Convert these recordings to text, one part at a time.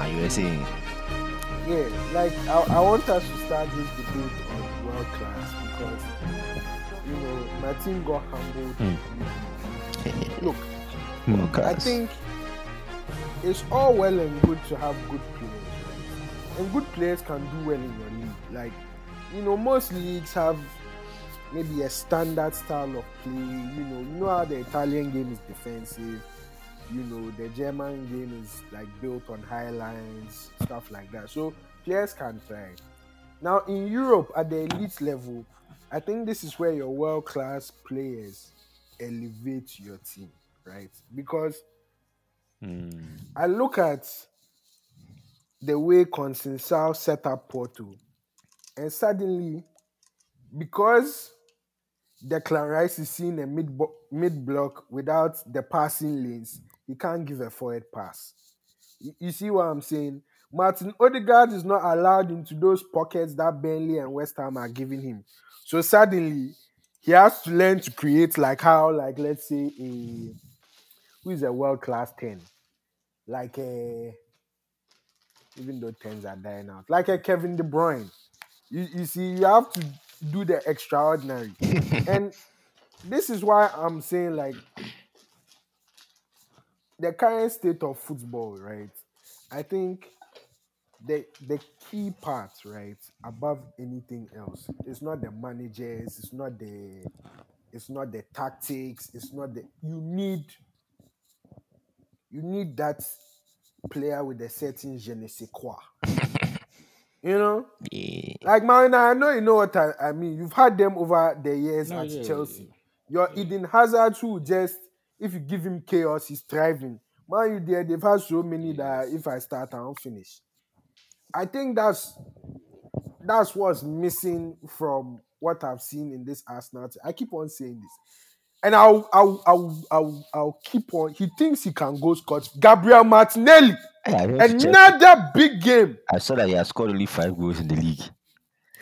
Ah, you were saying. Yeah, like I, I want us to start this debate on world class because you know my team got humbled. Hmm. Look, World I think it's all well and good to have good players, right? And good players can do well in your league. Like, you know, most leagues have maybe a standard style of play. You know, you know how the Italian game is defensive. You know, the German game is like built on high lines, stuff like that. So players can thrive. Now in Europe at the elite level, I think this is where your world class players elevate your team, right? Because hmm. I look at the way Conceição set up Porto, and suddenly, because Declan Rice is seeing a mid mid block without the passing lanes, he can't give a forward pass. You, you see what I'm saying? Martin Odegaard is not allowed into those pockets that Burnley and West Ham are giving him. So suddenly, he has to learn to create like how, like let's say, a who is a world class ten, like a even though tens are dying out, like a Kevin De Bruyne. You, you see, you have to do the extraordinary, and this is why I'm saying like the current state of football, right? I think the the key part, right, above anything else, it's not the managers, it's not the it's not the tactics, it's not the you need you need that player with a certain je ne sais quoi. You know? Yeah. Like Marina, I know you know what I, I mean. You've had them over the years No, at yeah, Chelsea. yeah, Your Eden Hazard who just if you give him chaos, he's thriving. Man, you there, they've had so many that if I start, I don't finish. I think that's that's what's missing from what I've seen in this Arsenal. team. I keep on saying this. And I'll I'll I'll I'll, I'll keep on. He thinks he can go Scott. Gabriel Martinelli, Hey, I, went another big game. I saw that he has scored only five goals in the league.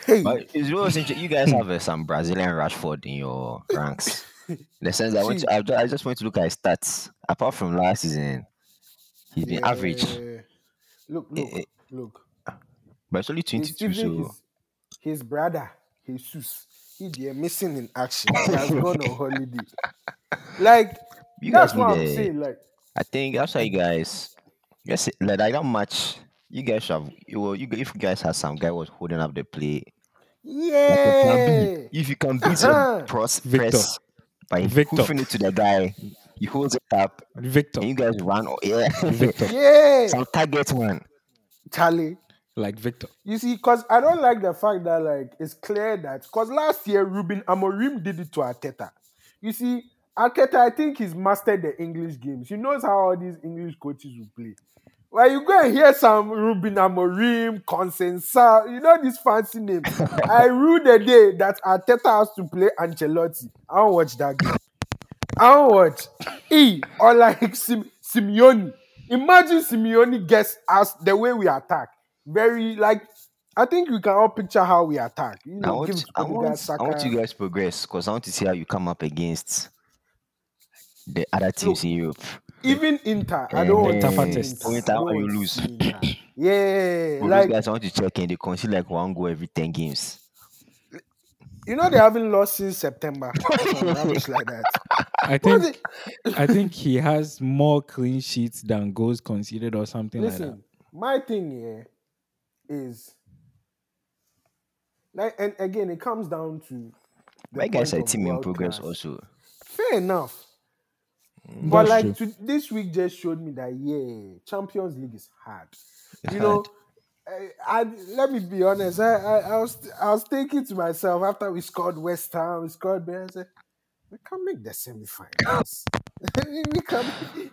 Hey, But it's really interesting. You guys have uh, some Brazilian Rashford in your ranks. In the sense that I, want to, I, ju- I just want to look at his stats. Apart from last season, he's been average. Yeah. Look, look, Eh, eh. look. But it's only 22, even so his, his brother, Jesus, he there missing in action. He has gone on holiday. Like, you that's guys what I'm a, saying. Like, I think that's why you guys, yes, like, like that match. You guys have. You, will- you, if you guys had some guy was holding up the play, like a plan yeah. B. If you can beat Uh-huh. your pros, Victor. press by Victor. hoofing it to the guy, he holds it up, Victor, and you guys run. Oh, yeah, Victor, Yeah. some target one. Charlie. like Victor. You see, because I don't like the fact that, like, it's clear that, because last year, Ruben Amorim did it to Arteta. You see, Arteta, I think he's mastered the English games. He knows how all these English coaches will play. Well, you go and hear some Ruben Amorim, Consensa, you know these fancy names. I rue the day that Arteta has to play Ancelotti. I don't watch that game. I don't watch. E or like Sim- Simeone. Imagine Simeone gets us the way we attack. Very like I think we can all picture how we attack. You I want, I want, I want you guys progress because I want to see how you come up against the other teams in Europe. Even Inter, I don't eh, want to Tougher test. Inter. Inter, I don't when you want to lose. Yeah, But like those guys, I want to check in. They concede like one goal every ten games. you know they haven't lost since September. rubbish like that. I think I think he has more clean sheets than goals conceded or something like that. Listen, my thing here is like, and again, it comes down to the My guys point are of team in progress class. also. Fair enough. But like to, this week just showed me that yeah, Champions League is hard. It's you know, I, eh, I let me be honest. I, I, I was I was thinking to myself after we scored West Ham, we scored Bayern. I said, we can make the semifinals. we can.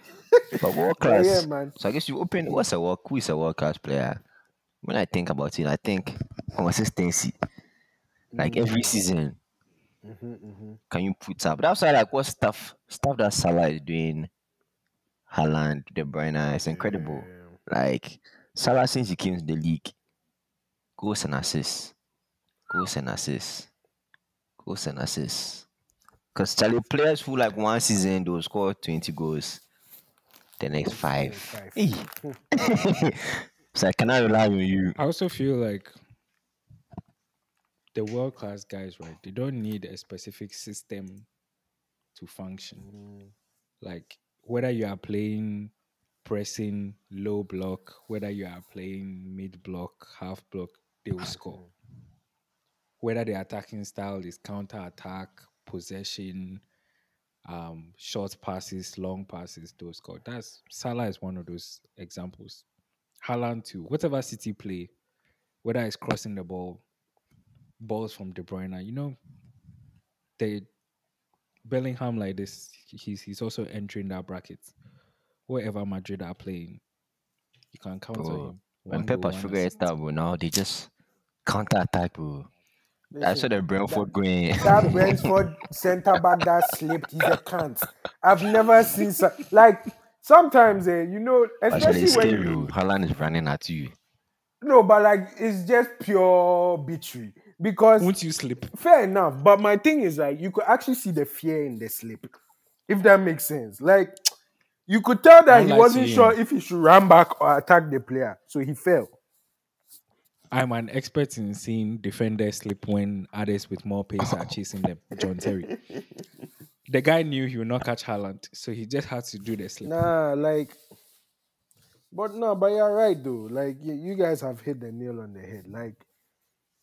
But world class. yeah, man. So I guess you open what's a world who is a world class player? When I think about it, I think oh, consistency. Like mm. every season, Mm-hmm, mm-hmm. can you put up? That's why like what stuff stuff that Salah is doing, Haaland, De Bruyne, it's incredible. Like Salah since he came to the league, goals and assists, goals and assists, goals and assists. Because Charlie players who like one season they'll score twenty goals, the next five. Five. Hey. So I cannot rely on you. I also feel like the world class guys, right? They don't need a specific system to function. Mm, Like whether you are playing pressing low block, whether you are playing mid block, half block, they will score. Whether the attacking style is counter attack, possession, um, short passes, long passes, those score. That's Salah is one of those examples. Haaland too. Whatever City play, whether it's crossing the ball, balls from De Bruyne, you know, they Bellingham like this, he's he's also entering that bracket. Wherever Madrid are playing, you can count Bro, on him. When One Pep goal, has one figured it out, bro, now they just counter attack, bro. I saw listen, the Brentford going. that Brentford centre back that slipped, he's a cunt. I've never seen so, like sometimes, eh, you know, Actually, especially it's when scary. you, bro. Is running at you. no, but like it's just pure betrayal because Won't you sleep, fair enough. But my thing is like you could actually see the fear in the slip, if that makes sense. Like you could tell that he Unlike wasn't sure if he should run back or attack the player, so he fell. I'm an expert in seeing defenders slip when others with more pace are chasing them. John Terry. The guy knew he would not catch Haaland, so he just had to do the slip. Nah, like, but no, but you're right though. Like you, you guys have hit the nail on the head. Like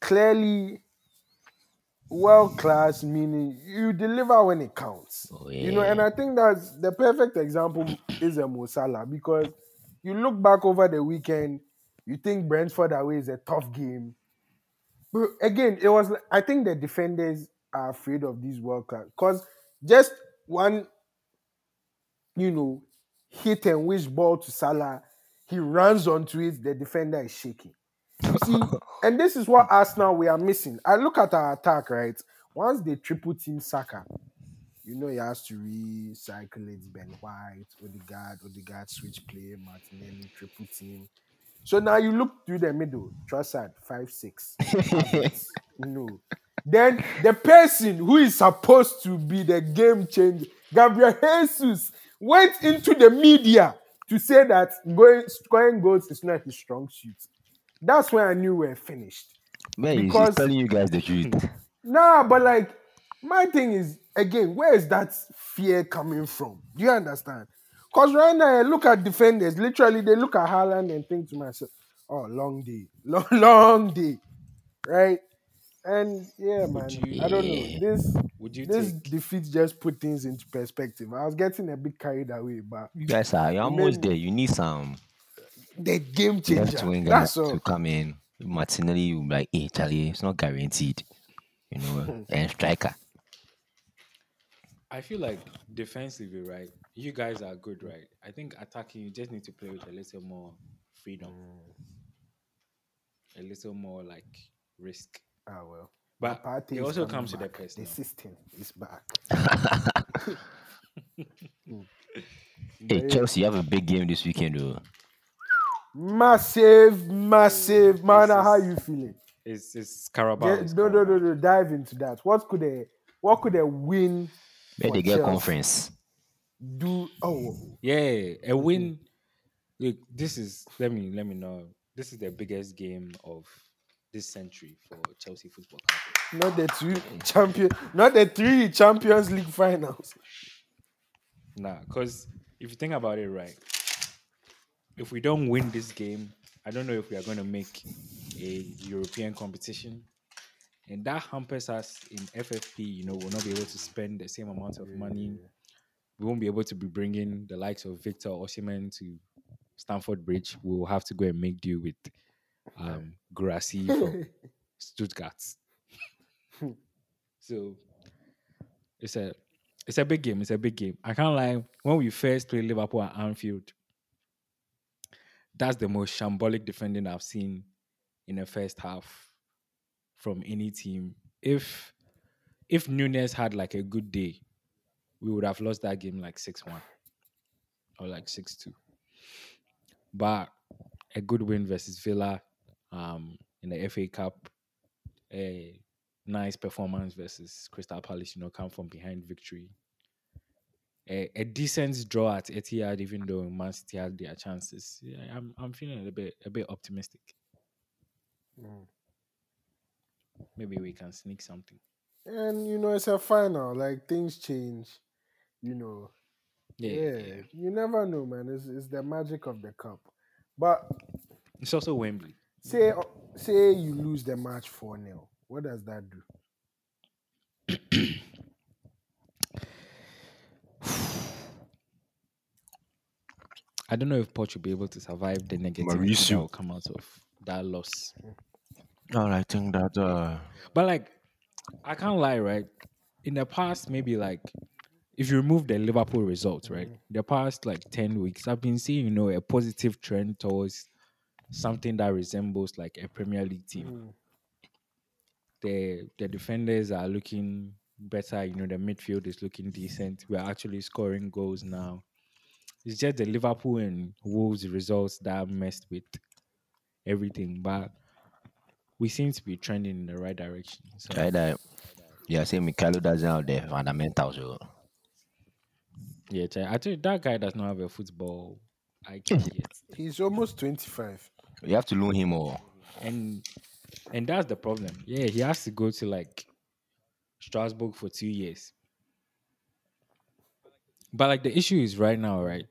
clearly, world class meaning you deliver when it counts. Oh, You know, and I think that's the perfect example is a Mo Salah because you look back over the weekend, you think Brentford away is a tough game. But again, it was I think the defenders are afraid of these world class because just one, you know, hit and wish ball to Salah, he runs onto it, the defender is shaking. You see, and this is what Arsenal we are missing. I look at our attack, right? Once they triple team Saka, you know he has to recycle it. Ben White, Odegaard, Odegaard switch play, Martinelli triple team. So now you look through the middle, Trossard five six, no. Then the person who is supposed to be the game changer, Gabriel Jesus, went into the media to say that going scoring goals is not his strong suit. That's when I knew we we're finished. Man, he's, Because- he's telling you guys the truth. Nah, but like my thing is again, where is that fear coming from? Do you understand? Because right now I look at defenders, literally they look at Haaland and think to myself, oh, long day, long, long day. Right? And yeah, man, you- I don't know. This Would you this take defeat just put things into perspective. I was getting a bit carried away, but You guys are you're almost made- there. You need some the game changer. left changer. winger That's to all. come in. Martinelli, you be like, hey, Charlie, it's not guaranteed. You know, and striker. I feel like defensively, right? You guys are good, right? I think attacking, you just need to play with a little more freedom, a little more like risk. Ah well. But Partey it is also coming comes to the back. personal. The system is back. Hey, Chelsea, you have a big game this weekend, though. Massive, massive. Man, This how is- you feeling? It's it's Carabao. Yeah, no, no, no, no. Dive into that. What could a what could a win Where for they get Chelsea conference. do? Oh, Yeah, a win. Mm-hmm. Look, this is let me let me know. This is the biggest game of this century for Chelsea Football Club. not the two champion, not the three Champions League finals. Nah, because if you think about it, right, if we don't win this game, I don't know if we are going to make a European competition, and that hampers us in FFP. You know, we'll not be able to spend the same amount of money. We won't be able to be bringing the likes of Victor Osimhen to Stamford Bridge. We will have to go and make do with um, Guirassy from Stuttgart. so it's a it's a big game. It's a big game. I can't lie. When we first played Liverpool at Anfield, that's the most shambolic defending I've seen in the first half from any team. If if Núñez had like a good day, we would have lost that game like six one or like six two. But a good win versus Villa um, in the FA Cup, a nice performance versus Crystal Palace. You know, come from behind victory. A, a decent draw at Etihad, even though Man City had their chances. Yeah, I'm I'm feeling a bit a bit optimistic. Mm. Maybe we can sneak something. And you know, it's a final. Like things change. You know. Yeah, Yeah. yeah. You never know, man. It's, it's the magic of the cup. But It's also Wembley. say say you lose the match 4 0. What does that do? I don't know if Poch will be able to survive the negativity that Mauricio. will come out of that loss. Well, I think that uh, But like, I can't lie, right? In the past, maybe like, if you remove the Liverpool results, right? The past like ten weeks, I've been seeing you know a positive trend towards something that resembles like a Premier League team. Mm. The the defenders are looking better. You know, the midfield is looking decent. We're actually scoring goals now. It's just the Liverpool and Wolves results that messed with everything, but we seem to be trending in the right direction. So either yeah, say Mykhailo doesn't have the fundamentals. oh. Yeah, Chai, I think that guy does not have a football IQ hmm. yet, He's almost 25. You have to loan him or and and that's the problem. Yeah, he has to go to like Strasbourg for two years. But like the issue is right now, right?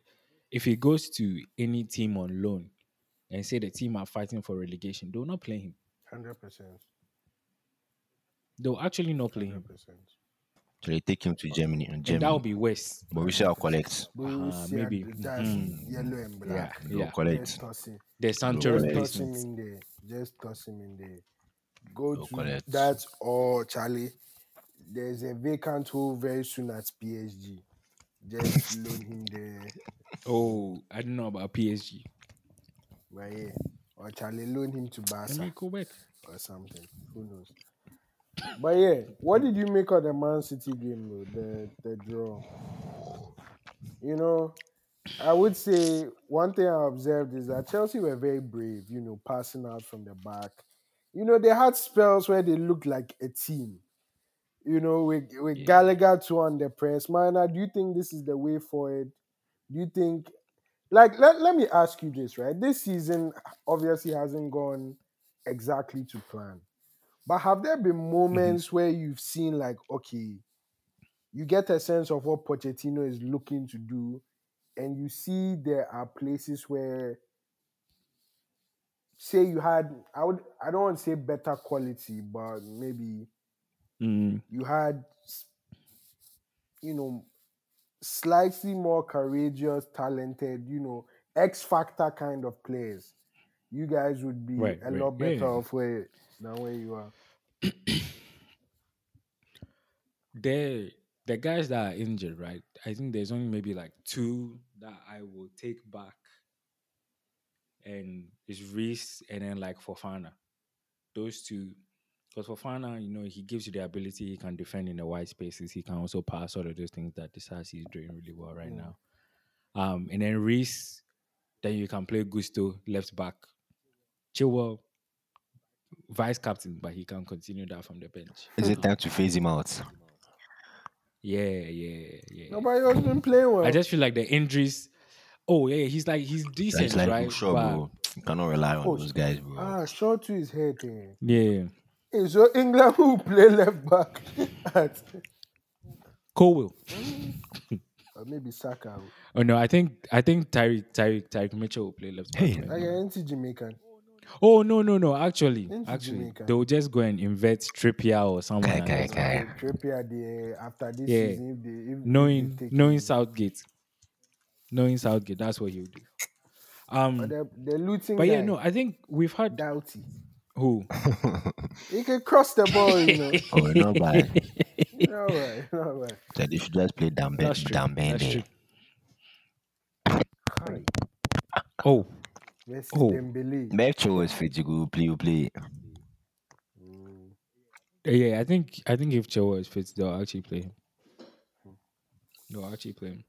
If he goes to any team on loan and say the team are fighting for relegation, they'll not play him. 100%. They'll actually not play 100%. him, so they take him to Germany and and Germany. that will be worse. But we shall collect. Borussia, maybe. That's Mm. yellow and Yeah, black. They will yeah. Just collect. toss him. The Sancho Just Just toss him replacement. in there. Just toss him in there. Go They'll to collect. that's all, Charlie. There's a vacant hole very soon at PSG. Just loan him there. Oh, I don't know about PSG. Right here. Or Charlie, loan him to Let Barca me go back. or something. Who knows? But yeah, what did you make of the Man City game though? The the draw. You know, I would say one thing I observed is that Chelsea were very brave, you know, passing out from the back. You know, they had spells where they looked like a team. You know, with, with Yeah. Gallagher too on the press. Mana, do you think this is the way forward? Do you think like let, let me ask you this, right? This season obviously hasn't gone exactly to plan. But have there been moments where you've seen like, okay, you get a sense of what Pochettino is looking to do, and you see there are places where say you had I would I don't want to say better quality, but maybe Mm, you had you know slightly more courageous, talented, you know, X factor kind of players. You guys would be Right, a right. lot better yeah. off where than where you are. the the guys that are injured, right? I think there's only maybe like two that I will take back, and it's Reece and then like Fofana. Those two, because Fofana, you know, he gives you the ability. He can defend in the wide spaces. He can also pass all of those things that Disasi is doing really well right Mm. now. Um, and then Reece, then you can play Gusto left back. Chilwell, vice captain, but he can continue that from the bench. Is it time to phase him out? Yeah, yeah, yeah. Nobody else been playing well. I just feel like the injuries. Oh yeah, he's like he's decent, It's like right? sure, But- bro. You cannot rely on Oh, those guys, bro. ah, short to his head. Eh. Yeah, Hey, your England who play left back at Cole. or maybe Saka. Oh no, I think I think Tyrick Tyrick Tyrick Mitchell will play left back. Hey. right Like now. anti Jamaican. Oh no no no! Actually, Into actually, Jamaica. they'll just go and invert Trippier or someone. Guy, and guy, just- guy. Trippier there after this Yeah. season. If they, if, if Knowing they knowing him. Southgate, knowing Southgate, that's what he'll do. Um, But the, the looting but yeah, no, I think we've had Doughty. Who He can cross the ball, you know. oh, not bad. all right, all right. So they should just play Dambe, that's true. That's true. Hi. Oh, Versus Oh. Dembele. Metro was fit to go play, you play. Mm. yeah, I think I think if Chilwell is fit, they'll actually play him. They'll actually play him.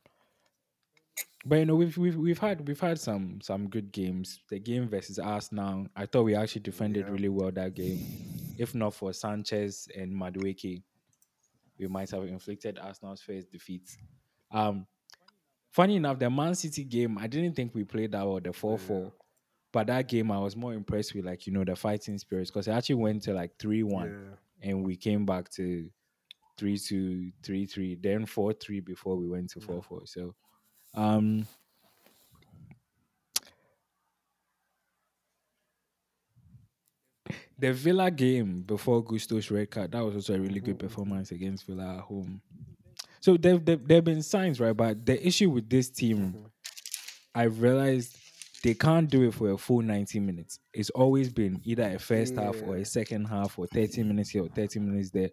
But you know, we've we've we've had we've had some some good games. The game versus Arsenal, I thought we actually defended Yeah. really well that game. If not for Sanchez and Madueke, we might have inflicted Arsenal's first defeat. Um, funny enough, the Man City game, I didn't think we played that well, the 4 4. But that game, I was more impressed with, like, you know, the fighting spirits because it actually went to like 3 1 Yeah. and we came back to 3 2, 3 3, then 4 3 before we went to 4 4. So, um, the Villa game before Gusto's red card, that was also a really good performance against Villa at home. So there have been signs, right? But the issue with this team, I realized they can't do it for a full 90 minutes. It's always been either a first half or a second half or 30 minutes here or 30 minutes there.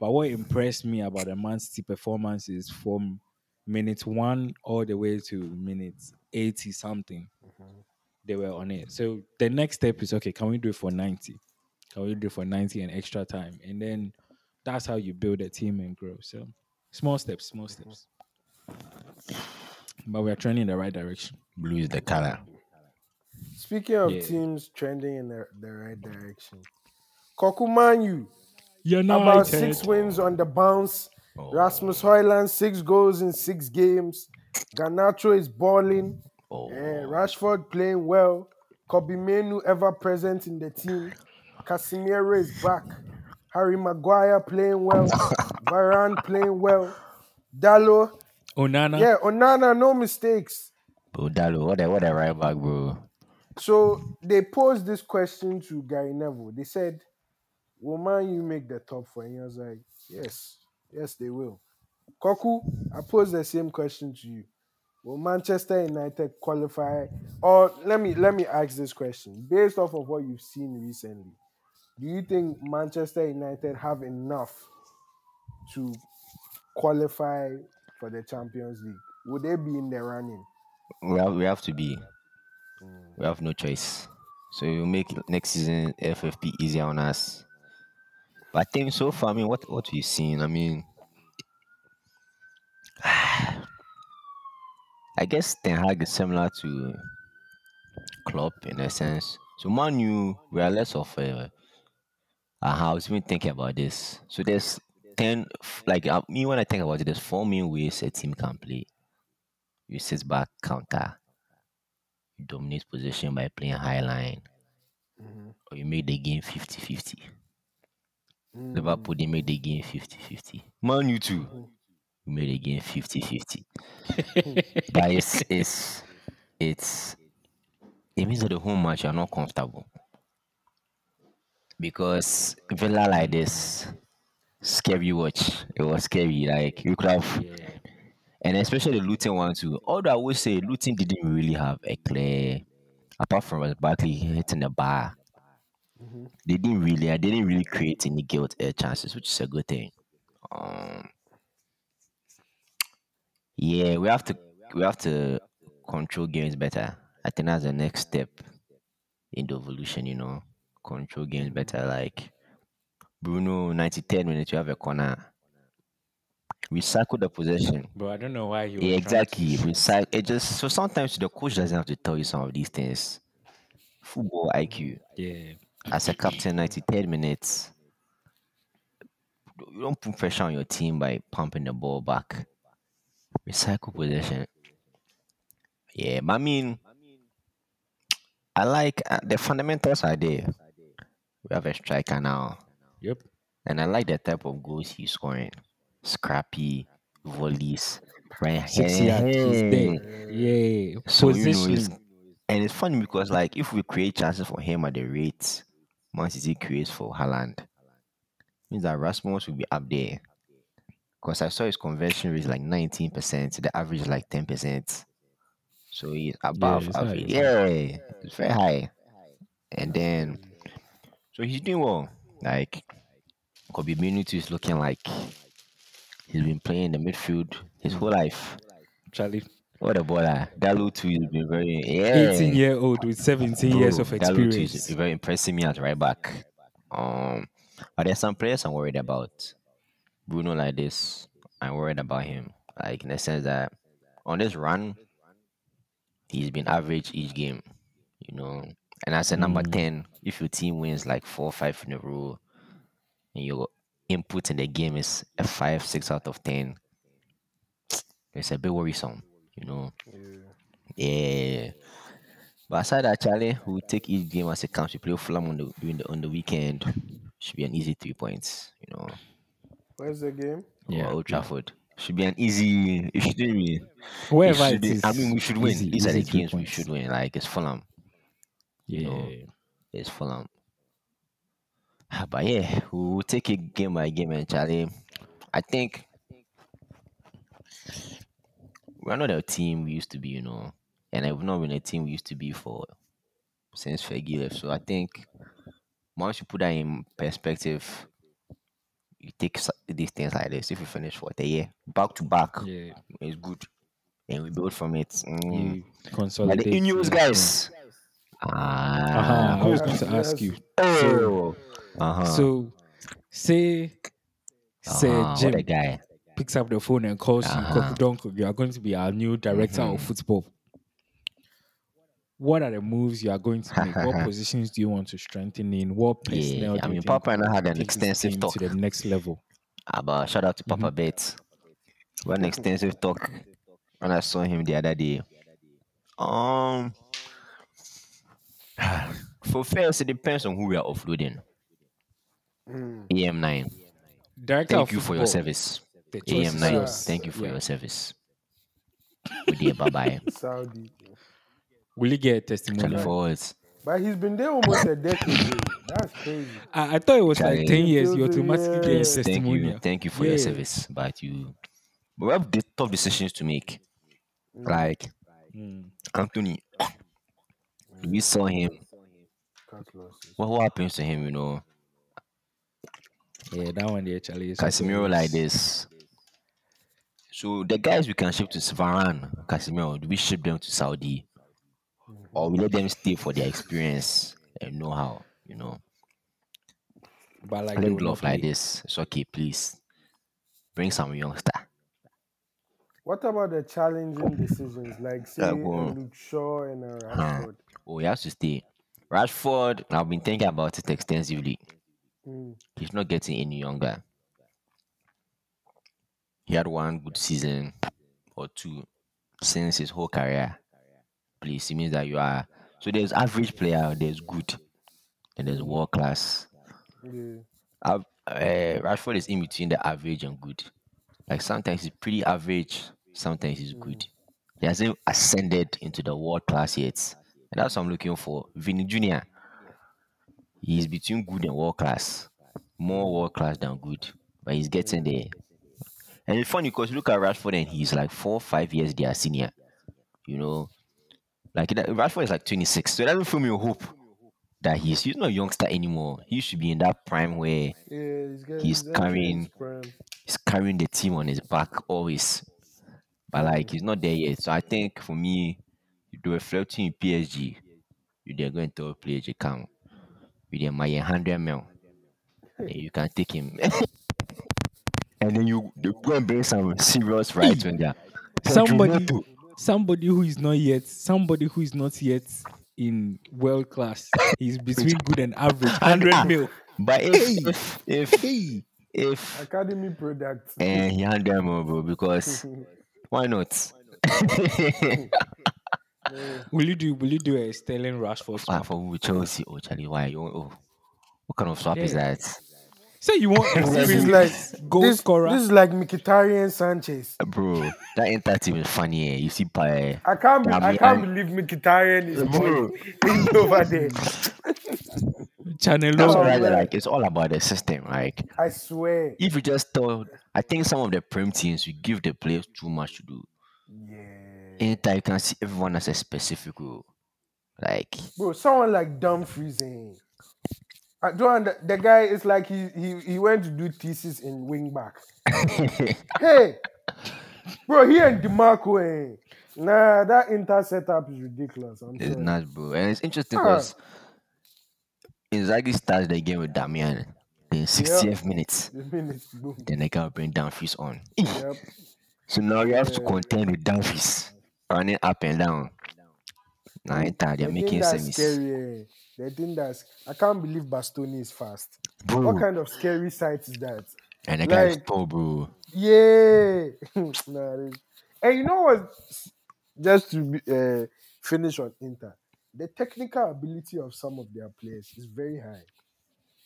But what impressed me about the Man City performance is from minute one all the way to minute 80 something, mm-hmm. they were on it. So the next step is okay, can we do it for 90? Can we do it for 90 and extra time? And then that's how you build a team and grow. So small steps, small mm-hmm. steps. But we're trending in the right direction. Blue is the color. Speaking of Yeah. teams trending in the, the right direction, Kokumanyu United. about six wins on the bounce. Oh. Rasmus Højlund six goals in six games. Garnacho is balling. Oh. Eh, Rashford playing well. Kobbie Mainoo ever present in the team. Casemiro is back. Harry Maguire playing well. Varane playing well. Dalot, Onana. yeah, Onana, no mistakes. Bro, Dalot, what a what a right back, bro. So they posed this question to Gary Neville. They said, Will Man you make the top four? And he was like, Yes, yes, they will. Koku, I pose the same question to you. Will Manchester United qualify? Or let me let me ask this question. Based off of what you've seen recently, do you think Manchester United have enough to qualify for the Champions League? Would they be in the running? We have we have to be. Hmm. We have no choice. So will make next season FFP easier on us. I think so far, I mean, what what we've seen, I mean, I guess Ten Hag is similar to Klopp in a sense. So Man U, we are less of a. Uh, I was even thinking about this. So there's ten, f- like uh, me when I think about it, there's four main ways a team can play. You sit back, counter, you dominate position by playing high line, or you make the game 50 50. Liverpool, mm. they made the game 50 50. Man, you too. You made the game 50 50. but it's, it's, it's, it means that the home match you're not comfortable. Because Villa like this, scary watch. It was scary. Like, you could have and especially the Luton one too. Although I would say Luton didn't really have a clear, apart from Ross Barkley hitting the bar, they didn't really, they didn't really create any guilt air chances, which is a good thing. Um, yeah, we have to, we have to control games better. I think that's the next step in the evolution. You know, control games better. Like Bruno, 93rd minute, you have a corner. Recycle the possession. Bro, I don't know why you. Yeah, exactly. Recycle. It just so sometimes the coach doesn't have to tell you some of these things. Football IQ. Yeah. As a captain, 93rd minutes, you don't put pressure on your team by pumping the ball back. Recycle possession. Yeah, but I mean, I like uh, the fundamentals are there. We have a striker now, Yep. and I like the type of goals he's scoring. Scrappy volleys, right? Six yard. He's hand. Yeah. So you know, it's, and it's funny because like if we create chances for him at the rate Man City creates for Haaland, means that Rasmus will be up there. Because I saw his conversion rate is like 19%, the average is like 10%. So he's above high, average. it's Yeah, it's very high. And then, so he's doing well. Like, Kobe Minutu is looking like he's been playing in the midfield his whole life. Charlie. What a baller. Dalot too has been very yeah. 18 year old with 17 years Bro, of Dalot too experience. is very impressing me at right back. Um, but there's some players I'm worried about. Bruno like this, I'm worried about him. Like in the sense that on this run, he's been average each game. You know, and as a number Mm. ten, if your team wins like four or five in a row, and your input in the game is a five, six out of ten, it's a bit worrisome. You know, Yeah. yeah. But aside that, Charlie, we'll take each game as it comes. We play Fulham on the during the on the weekend. Should be an easy three points. You know, Where's the game? yeah, Yeah, Old Trafford should be an easy. It shouldn't be. it Wherever should it be- is. I mean, we should win. easy- These are the easy three games we points. should win. Like it's Fulham. Yeah. know. It's Fulham. Ah, But yeah, we'll take it game by game, and Charlie. I think we're not a team we used to be, you know, and I've not been a team we used to be for since Fergie left. So I think once you put that in perspective, you take these things like this. If you finish for the year back to back, Yeah. it's good, and we build from it. Mm. You consolidate. the Ineos yeah, guys. Uh-huh. Ah, I was going to ask you. Oh, uh-huh. So, say, say Ah, what Jim a guy. Picks up the phone and calls Uh-huh. you, Kofi Donko, you are going to be our new director of Mhm. football. What are the moves you are going to make? what positions do you want to strengthen in? What personnel Yeah, do I you mean, think Papa and I had an extensive talk. to the next level? About shout out to Mm-hmm. Papa Bates. We had an extensive talk when I saw him the other day. Um, for first, it depends on who we are offloading. Mm. AM9, Director thank of you for your service. The AM9, thank you for Yeah. your service. Good day, bye bye. Saudi. Will you get a Charlie testimonial? forwards. But he's been there almost a decade. That's crazy. I, I thought it was Charlie. like 10 years. You Those are- automatically get a yeah. Yes, thank you, thank you for your service. But you, we have the tough decisions to make. Like Mm. Anthony, we saw him. Cut. What, what happens to him? You know, Yeah, that one there, Charlie. Casemiro like this. So the guys we can ship to Varane, Casemiro, do we ship them to Saudi, or we let them stay for their experience and know-how? You know, But like, will Lindelof like this. It's okay, please. Bring some youngster. What about the challenging decisions, like say Yeah, on. Luke Shaw and uh. Rashford? Oh, he has to stay. Rashford, I've been thinking about it extensively. Mm. He's not getting any younger. He had one good season or two since his whole career. Please, it means that you are. So there's average player, there's good, and there's world class. Yeah. Uh, Rashford is in between the average and good. Like sometimes he's pretty average, sometimes he's good. He hasn't ascended into the world class yet. And that's what I'm looking for. Vinny Jr. He's between good and world class. More world class than good. But he's getting there. And it's funny because look at Rashford and he's like four, five years their senior. You know, like that- Rashford is like 26. So it doesn't fill me hope that he's he's not a youngster anymore. He should be in that prime where Yeah, he's, get, He's carrying- he's carrying the team on his back always. But like he's not there yet. So I think for me, the reflecting in PSG, you they're going to PSG come with a my hundred mil. and eh, you can take him. and then you, you go and bring some serious rights right winger. Somebody, Pedro somebody who is not yet, somebody who is not yet in world class. He's between good and average. Hundred Ah, mil. But if if if, Hey, if Academy product. eh, he hundred mil, bro, because why not? will you do? Will you do a Sterling Rashford Ah, swap? for who? Chelsea. Oh, Charlie, why? You, oh, what kind of swap is Yeah. That? So you want this is experienced like goal this, scorer? This is like Mkhitaryan Sanchez. Bro, that ain't team even funny. Eh? You see, by I can't. Be, I Darmian- can't believe Mkhitaryan is Bro. he's over there. Channel that's Oh, why like it's all about the system. Like I swear. if you just thought, I think some of the prem teams you give the players too much to do. Yeah. Inter, you can see everyone has a specific role. Like Bro, someone like Dumfries. Eh? Don't. Under, the guy is like he, he he went to do thesis in wing back. hey, bro, he and Dimarco. Eh? Nah, that inter setup is ridiculous. I'm it's nuts, bro. And it's interesting Ah. because Inzaghi starts the game with Darmian in 60th minutes. Minutes. Then they gotta bring Dumfries on. Yep. So now you have to contend with Dumfries running up and down. Now they're The making semis. scary. Eh? The thing that's I can't believe Bastoni is fast. Bro, What kind of scary sight is that? and the guy is like- tall, bro. Yeah. nah, and you know what? just to be, uh, finish on Inter, the technical ability of some of their players is very high.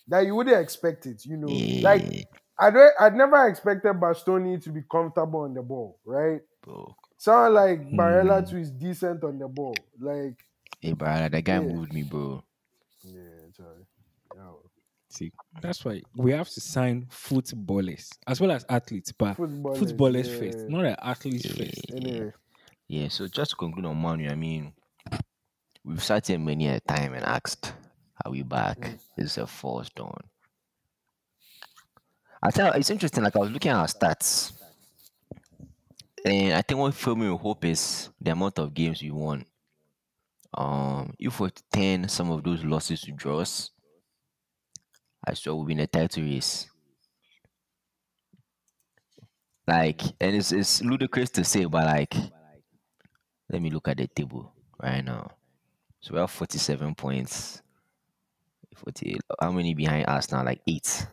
That you wouldn't expect it, you know. Like I don't, I'd never expected Bastoni to be comfortable on the ball, right? bro. Someone like Barella Hmm. too is decent on the ball. Like, Hey, bro, that guy Yeah. moved me, bro. Yeah, sorry. See, that's why we have to sign footballers as well as athletes, but Footballers, footballers yeah. first, not the athletes first. Anyway, Yeah, so just to conclude on Manu, I mean, we've sat here many a time and asked, are we back? Mm. Is a force done? I tell you, it's interesting. Like I was looking at our stats, and I think what filled me with hope is the amount of games we won. Um, if we're turn some of those losses to draws, I swear we'll be in a title race. Like, and it's it's ludicrous to say, but like, let me look at the table right now. So we have 47 points. 48. How many behind us now? Like eight.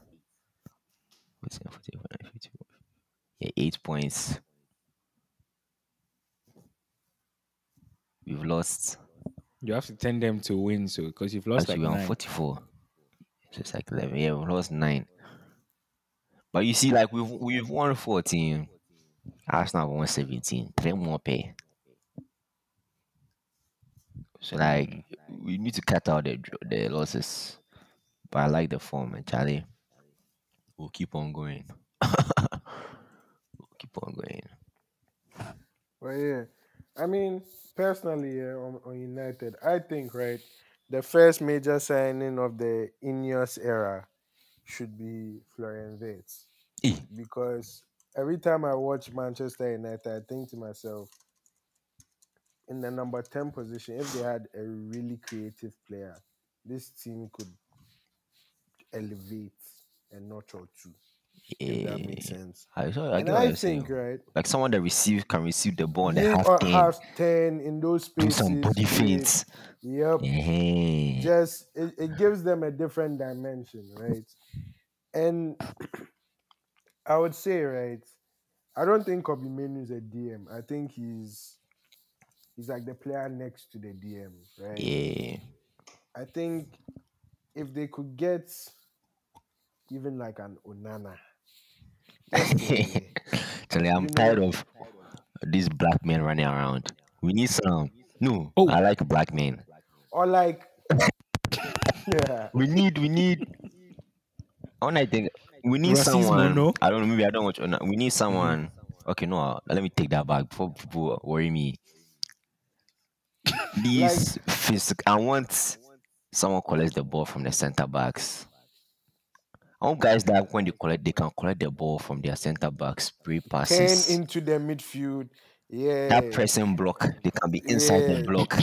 47, 45, 51. Yeah, eight points. We've lost. You have to turn them to win, so because you've lost Actually, like we're on nine. 44. So it's like 11. Yeah, we've lost nine. But you see, like, we've we've won 14. Arsenal won 17. Three more pay. So, like, we need to cut out the, the losses. But I like the form, and Charlie. We'll keep on going. we'll keep on going. Well, yeah. I mean, personally, yeah, on, on United, I think, right, the first major signing of the Ineos era should be Florian Wirtz. Because every time I watch Manchester United, I think to myself, in the number 10 position, if they had a really creative player, this team could elevate a notch or two, if that eh, makes Yeah. sense. I, saw, I And get what I you're saying. think, right, Like someone that receive can receive the ball on the being half on ten, half 10 in those do spaces, some body with- feints. Yep. Yeah. just it, it gives them a different dimension, right? And I would say, right, I don't think Kobbie Mainoo is a DM. I think he's he's like the player next to the DM, right? Yeah. I think if they could get even like an Onana, just a- I'm You tired of these black men running around. We need some. No, Oh. I like black men. or like yeah, We need, we need. When I think we need Racismo, someone. no? I don't know. Maybe I don't want. We need someone. Okay, no. uh, Let me take that back before people worry me. These physical. I want someone collects the ball from the center backs. I want guys that when they collect, they can collect the ball from their center backs, spray turn passes. into the midfield, yeah, that pressing block, they can be inside the Yeah. block.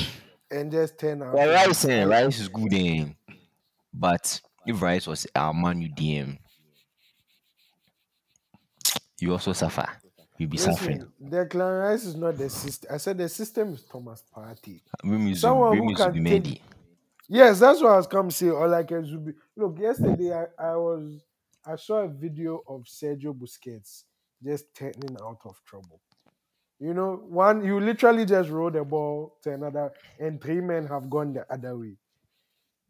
and just turn out. Well, Rice, eh, Rice is good, eh? But if Rice was our man, you DM, you also suffer. You'll be suffering. Listen, Declan Rice is not the system. I said the system is Thomas Partey. Remy someone who Zubi can take- Mendy. Yes, that's what I was come to say. Or like a Zubi. Look, yesterday I, I was I saw a video of Sergio Busquets just turning out of trouble. You know, one you literally just roll the ball to another, and three men have gone the other way.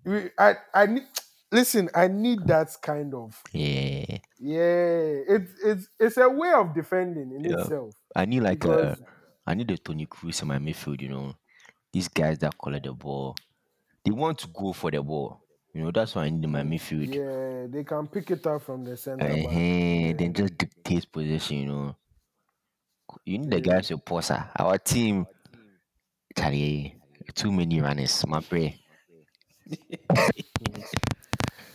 We, I I need listen. I need that kind of Yeah, yeah. It's it's it's a way of defending in Yeah. itself. I need like a, because I need a Toni Kroos in my midfield. You know, these guys that collect the ball, they want to go for the ball. You know, that's why I need my midfield. yeah, they can pick it up from the center. Uh-huh, Yeah. Then just dictate position, you know. You need the Yeah. guys to pause. ah. Our team, Charlie, too many runners. My pray.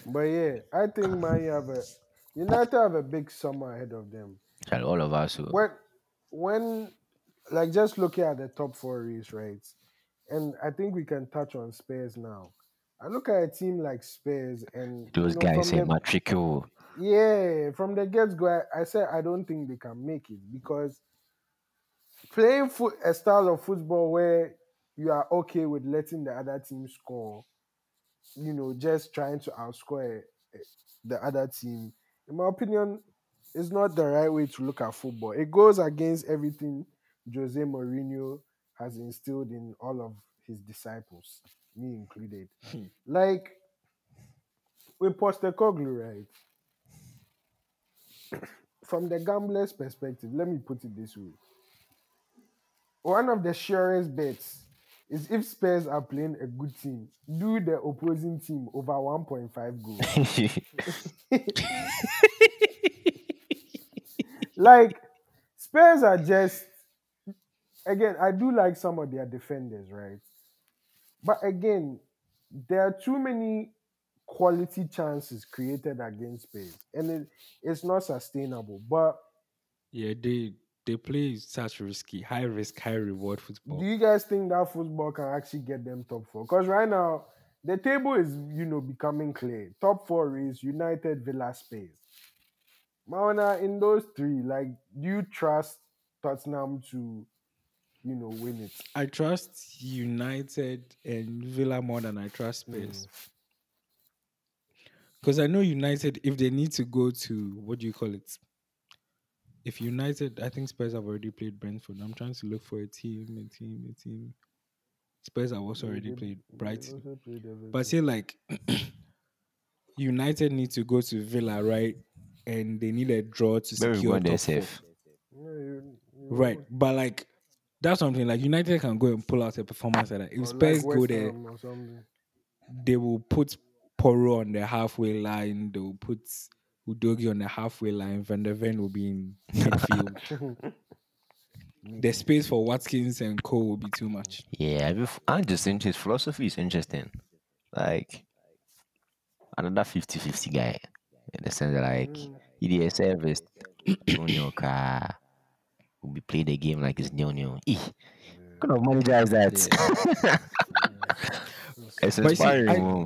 But yeah, I think Man have a United have a big summer ahead of them. Charlie, all of us. Who, When when like just looking at the top four race, right? And I think we can touch on Spurs now. I look at a team like Spurs and you those know, guys say the- Yeah, from the get go, I, I said I don't think they can make it because playing foot a style of football where you are okay with letting the other team score, you know, just trying to outscore eh, the other team, in my opinion, is not the right way to look at football. It goes against everything Jose Mourinho has instilled in all of his disciples, me included. Hmm. like with Postecoglou, right? From the gambler's perspective, let me put it this way. One of the surest bets is if Spurs are playing a good team, do the opposing team over 1.5 goals. like Spurs are just again, I do like some of their defenders, right? But again, there are too many quality chances created against Spurs, and it, it's not sustainable. But Yeah, they they play such risky, high risk, high reward football. do you guys think that football can actually get them top four? Because right now the table is, you know, becoming clear. Top four is United, Villa, Spurs. Mauna, in those three, like, do you trust Tottenham to, you know, win it? I trust United and Villa more than I trust Mm. Spurs. Because I know United, if they need to go to what do you call it? If United, I think Spurs have already played Brentford. I'm trying to look for a team, a team, a team. Spurs have also They- already they- played Brighton. played But say like United need to go to Villa, right? And they need a draw to Very secure good, they're top safe. Yeah, you- you Right. But like that's something like United can go and pull out a performance like that. If or Spurs like go there, Ham or something. they will put Porro on the halfway line. They will put Udogie on the halfway line. Van der Ven will be in midfield. the space for Watkins and Co will be too much. Yeah, I bef- just think his philosophy is interesting. Like another 50-50 guy. In the sense that like mm. he is service Junior car ah, will be play the game like it's new new. What kind of manager is that? it's But you see, inspiring. I- oh.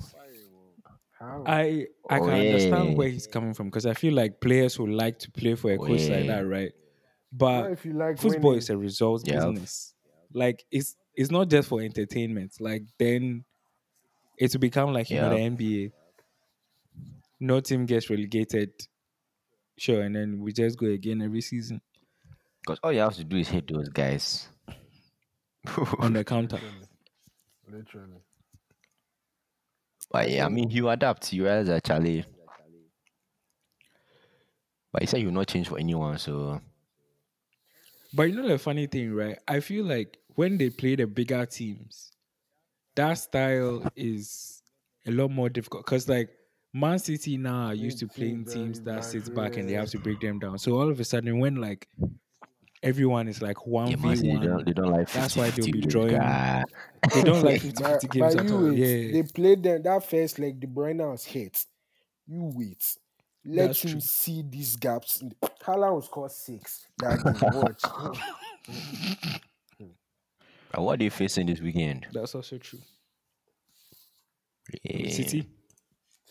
How? I I Oh, can understand where he's coming from because I feel like players who like to play for a Oh, coach like that, oh, right? But if you like football winning, is a results Yeah. business. Like it's it's not just for entertainment. Like then it will become like you know the NBA. No team gets relegated, sure, and then we just go again every season Because all you have to do is hit those guys. on the counter. literally. But yeah, I mean, you adapt. You as that Charlie. But he said you will not change for anyone, so But you know the funny thing, right? I feel like when they play the bigger teams, that style is a lot more difficult. Cause like Man City now are used to playing teams, teams that back, sits back and they have to break them down. So all of a sudden, when like everyone is like one v man, City, they one, don't, they don't like 50, That's why they'll 50 be drawing- guy. they don't like 50 But, 50 games but at you all. wait, Yeah, they played them that first leg. De Bruyne was hit. You wait. Let That's him true. see these gaps. in the- Haaland will score six. That game. Watch. But what are they facing this weekend? that's also true. Yeah. City,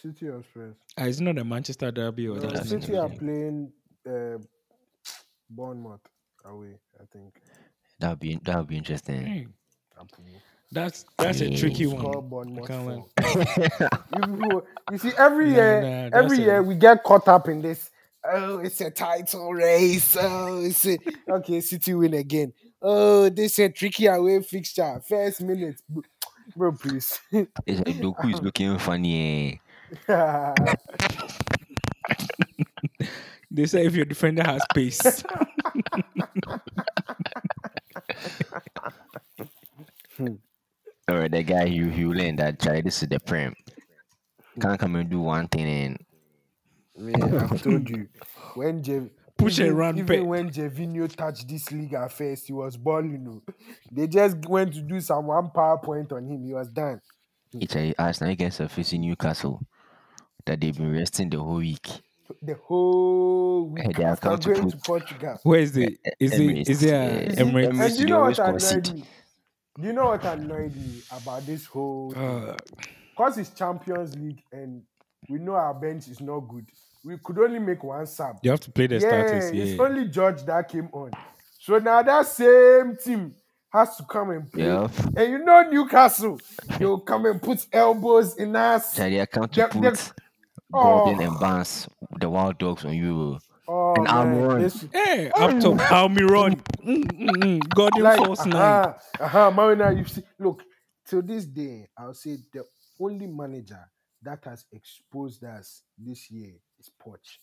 City or Spurs? uh, it's not a Manchester derby or No, that's That's City are playing uh, Bournemouth away. I think. That would be that would be interesting. Hmm, That's that's a tricky Score one. Bournemouth can't four. you, you see, every Nah, year, nah, that's every a- year we get caught up in this. Oh, it's a title race. Oh, it's a, okay. City win again. Oh, this a tricky away fixture. First minute, bro, bro please. It's like Doku is looking funny. eh. They say if your defender has pace, Or the guy you you learn that Charlie, this is the prem. Can't come and do one thing and Man, I've told you when Jev- Push and even, run even pet. when Gervinho touched this league at first, he was balling. You know, they just went to do some one PowerPoint on him. He was done. it's a Arsenal against a facing Newcastle that they've been resting the whole week. The whole week Hey, they are after come to put- to Portugal. where is the is it Emirates, uh, is there a. Emirates? Emirates. And you know always what annoyed concede. me? Do you know what annoyed me about this whole thing? Uh, Because it's Champions League and we know our bench is not good. We could only make one sub. you have to play the yeah, status. it's Yeah, only George that came on. So now that same team has to come and play. Yeah. And you know Newcastle, they'll come and put elbows in us. Charlie, I come to The- put the- Gordon Oh. and Barnes, the Wild Dogs on Euro. Oh, And man, Almiron. this Hey, up top, Almiron. Mm, mm, mm. Gordon like false nine. uh-huh, uh-huh, Marina, you see, look, to this day, I'll say the only manager that has exposed us this year is Poch.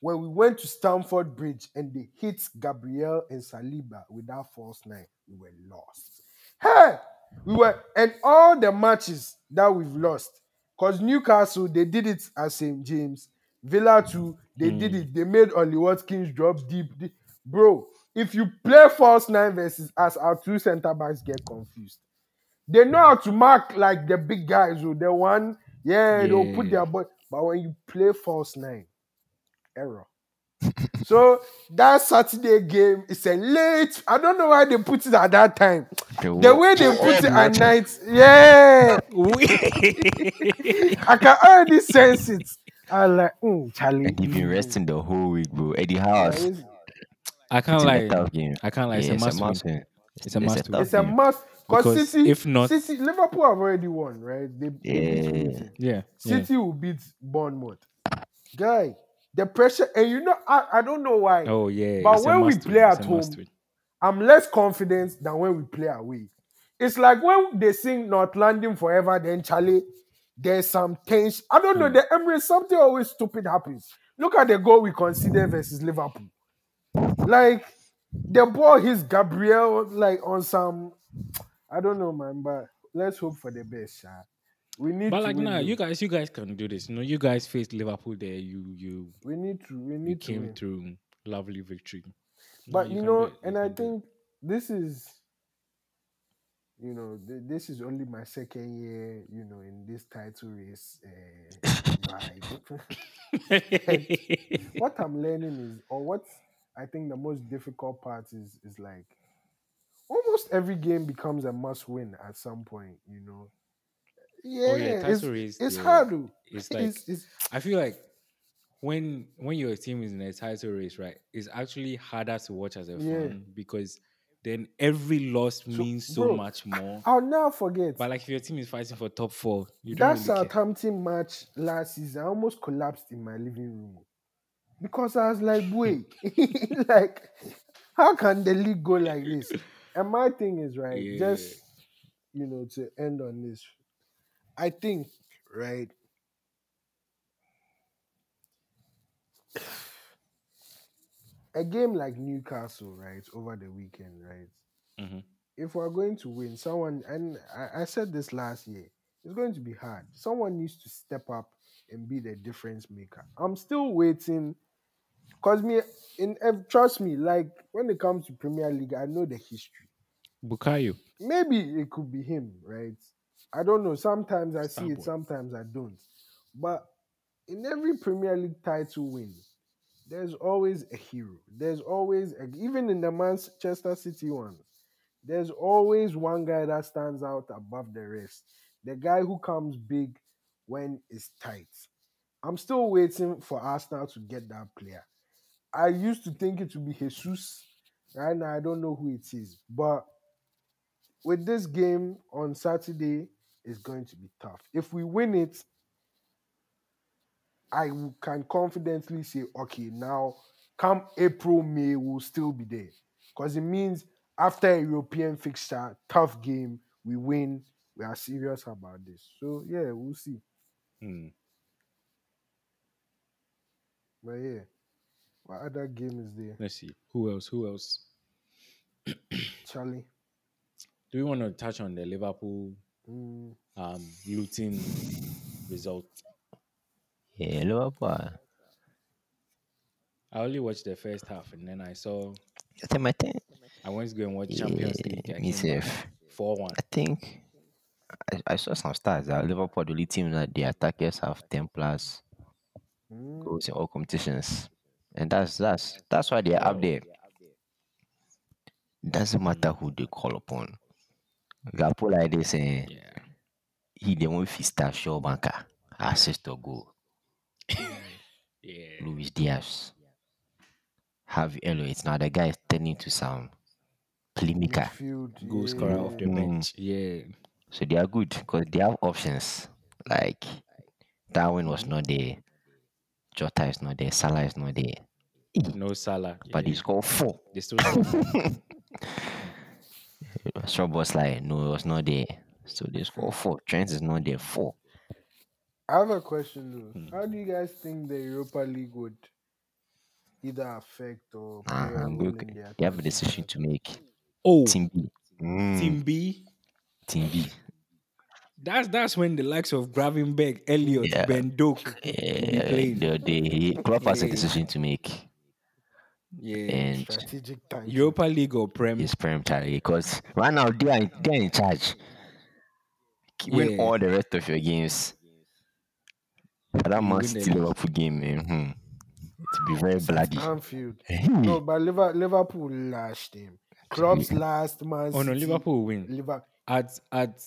When we went to Stamford Bridge and they hit Gabriel and Saliba with that false nine, we were lost. Hey, we were, and all the matches that we've lost, because Newcastle they did it at St James, Villa too, they did it. They made Ollie Watkins drop deep, deep. Bro, if you play false nine versus us, our two centre backs get confused. They know how to mark like the big guys, who the one, yeah, they'll put their boy. But when you play false nine, error. so that Saturday game is a late. I don't know why they put it at that time. The way they put it at night, yeah, I can already sense it. I like, mm, Charlie. And he been mm, resting the whole week, bro. Eddie yeah, House. I can't It's a tough game. I can't lie. It's Yeah, a must win. win. It's a must it's a game. must. Because Because City, if not- City, Liverpool have already won, right? They, they beat Yeah. Luton. Yeah. yeah. City will beat Bournemouth. Guy, the pressure, and you know, I, I don't know why. Oh yeah. But it's when we must win, play at home. I'm less confident than when we play away. It's like when they sing North London forever, then Charlie, there's some tension. I don't know, Hmm. the Emirates, something always stupid happens. Look at the goal we considered versus Liverpool. Like the ball hits Gabriel like on some I don't know, man, but let's hope for the best, Sha. We need But like now, nah, you guys, you guys can do this. You know, you guys faced Liverpool there. You you we need to we you need to came win. through lovely victory. But you can know, you and I can do it. think this is, you know, th- this is only my second year, you know, in this title race uh, vibe. what I'm learning is, or what I think the most difficult part is, is like almost every game becomes a must win at some point, you know. Yeah, Oh, yeah, it's, title race, it's yeah. hard. It's like it's, it's, I feel like when when your team is in a title race, right, it's actually harder to watch as a Yeah. fan because then every loss means so bro, much more. I'll never forget. But like if your team is fighting for top four, you don't that really. Southampton match last season, I almost collapsed in my living room because I was like, wait, like, how can the league go like this? And my thing is right, Yeah. just you know, to end on this, I think right. A game like Newcastle, right, over the weekend, right? Mhm. if we're going to win, someone and I, I said this last year, it's going to be hard. Someone needs to step up and be the difference maker. I'm still waiting. Cause me in ev- trust me, like when it comes to Premier League, I know the history. Bukayo. Maybe it could be him, right? I don't know. Sometimes I see it, sometimes I don't. But in every Premier League title win, there's always a hero. There's always a, even in the Manchester City one, there's always one guy that stands out above the rest. The guy who comes big when it's tight. I'm still waiting for Arsenal to get that player. I used to think it would be Jesus. Right now, I don't know who it is. But with this game on Saturday, it's going to be tough. If we win it, I can confidently say, okay, now come April, May, we'll still be there. Because it means after a European fixture, tough game, we win, we are serious about this. So, yeah, we'll see. Hmm. But yeah, what other game is there? Let's see. Who else? Who else? Charlie. Do we want to touch on the Liverpool Mm, um Luton result? Yeah, Liverpool. I only watched the first half and then I saw You think my thing? I went to go and watch Champions League. I me came back self. 4-1. I think I, I saw some stats that Liverpool the only team that the attackers have ten plus goals in all competitions, and that's that's that's why they're up there. Doesn't matter who they call upon. Gakpo like this, eh, Yeah. he the one fit start show banker assist or goal. Yeah. Luis Diaz, Harvey Elliott. Now the guy is turning to some playmaker. midfield. Goal scorer off the yeah. Mm. bench. Yeah. So they are good because they have options. Like Darwin was not there, Jota is not there, Salah is not there. No Salah. but yeah, he scored four. they still score. Strong was like, no, it was not there. So they scored four. Trent is not there. Four. I have a question though. Hmm. How do you guys think the Europa League would either affect or play Nah, a I'm role good. in their They have a decision to make. Oh, Team B. Mm, Team B. Team B. That's that's when the likes of Gravenberch, Elliott, Yeah. Ben Doak will be Yeah, playing. they, they, Klopp has a Yeah. decision to make. Yeah. And Strategic time. Europa League or Prem. it's Prem Charlie because right now they are, they are in charge. Win Yeah. all the rest of your games. But that You Man win the City. Liverpool game, man, hmm, it will be very bloody. Anfield. Hey, No, but Liver- Liverpool lashed him. Clubs last man. Oh no, Liverpool will win Liver- at at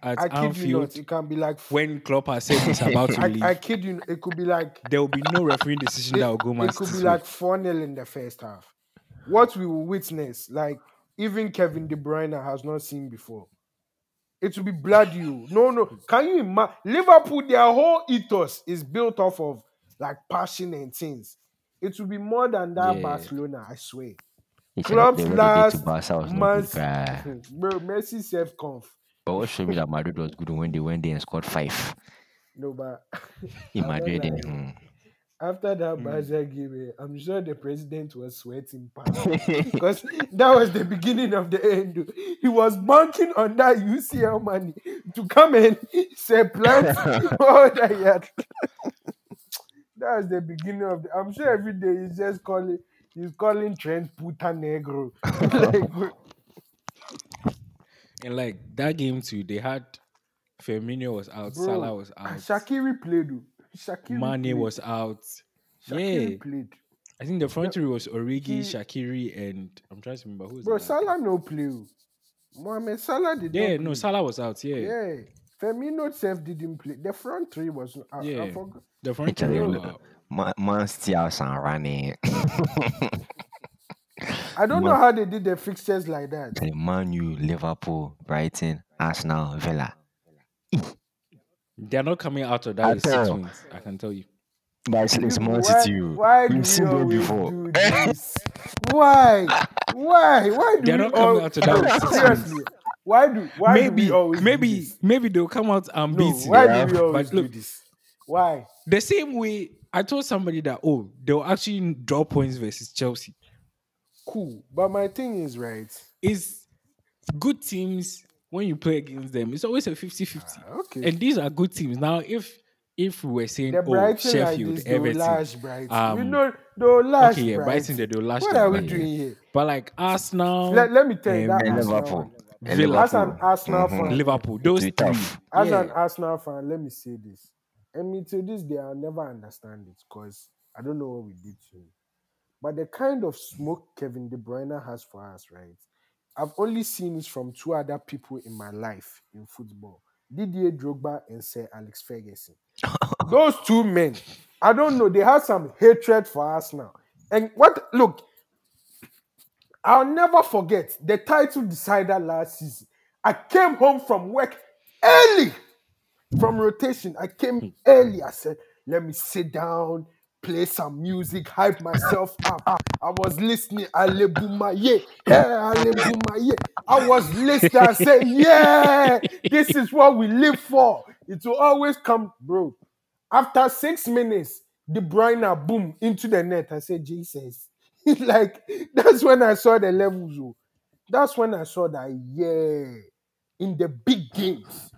at I kid you Anfield not. It can be like. when Klopp has said he's about to leave. I, I kid you. It could be like. there will be no refereeing decision that will go Man it could be City's like way. 4 0 in the first half. What we will witness, like even Kevin De Bruyne has not seen before. It will be bloody. oh. No, no. Can you imagine? Liverpool, their whole ethos is built off of like passion and things. It will be more than that Yeah. Barcelona, I swear. It's Club's last Barca Man good, bruh. City- Bro, Messi self conf. But what showed me that Madrid was good when they went there and scored five No, but in Madrid. hmm. After that Mm. Barca game, I'm sure the president was sweating pants. because that was the beginning of the end. He was banking on that UCL money to come and supplant all that he had. that was the beginning of the. I'm sure every day he's just calling. He's calling Trent Puta Negro. like, And like that game too, they had Firmino was out, Bro, Salah was out, Shaqiri played. Shaqiri Mane played. was out. Shaqiri yeah. played. I think the front three was Origi, hmm. he- Shaqiri, and I'm trying to remember who's Bro, Salah no play. oh. Mohamed Salah did Yeah, not no, play. Salah was out. Yeah, Yeah. Firmino self didn't play. The front three was not. I, I forgot. the front three Actually, were out. Man, Man and running. I don't know how they did the fixtures like that. Actually, Man U, Liverpool, Brighton, Arsenal, Villa. They're not coming out of that At with six wins. I can tell you. But it's, it's Man why, City. why do We've we seen them before. do this? Why? Why? Why do They're we not coming al- out to that with six seriously? Why do why maybe, do we always do maybe, this? maybe they'll come out and No, beat why Yeah, do we always but look- do this? Why? the same way. I told somebody that oh, they'll actually draw points versus Chelsea. Cool. But my thing is right. Is good teams when you play against them, it's always a 50-50. Okay. And these are good teams. Now, if if we were saying the oh Brighton like Sheffield, this, they'll Everton, lash Brighton. we um, know they'll lash okay, yeah, Brighton. Brighton they do last What time, are we doing here? But like Arsenal, Let, let me tell you um, that And Arsenal Liverpool. one. As an Liverpool. Arsenal Mhm. fan, Liverpool, those Too three. tough. As yeah. an Arsenal fan, let me say this. And me to this day, I'll never understand it because I don't know what we did to him. But the kind of smoke Kevin De Bruyne has for us, right? I've only seen it from two other people in my life in football Didier Drogba and Sir Alex Ferguson. Those two men, I don't know, they have some hatred for us now. And what, look, I'll never forget the title decider last season. I came home from work early from rotation. I came early. I said, let me sit down, play some music, hype myself up. I was listening. Alebumaye. Yeah, Alebumaye. I was listening. I said, yeah, this is what we live for. It will always come, bro. After six minutes, De Bruyne boom into the net. I said, Jesus. like, that's when I saw the levels. oh. That's when I saw that, yeah, in the big games.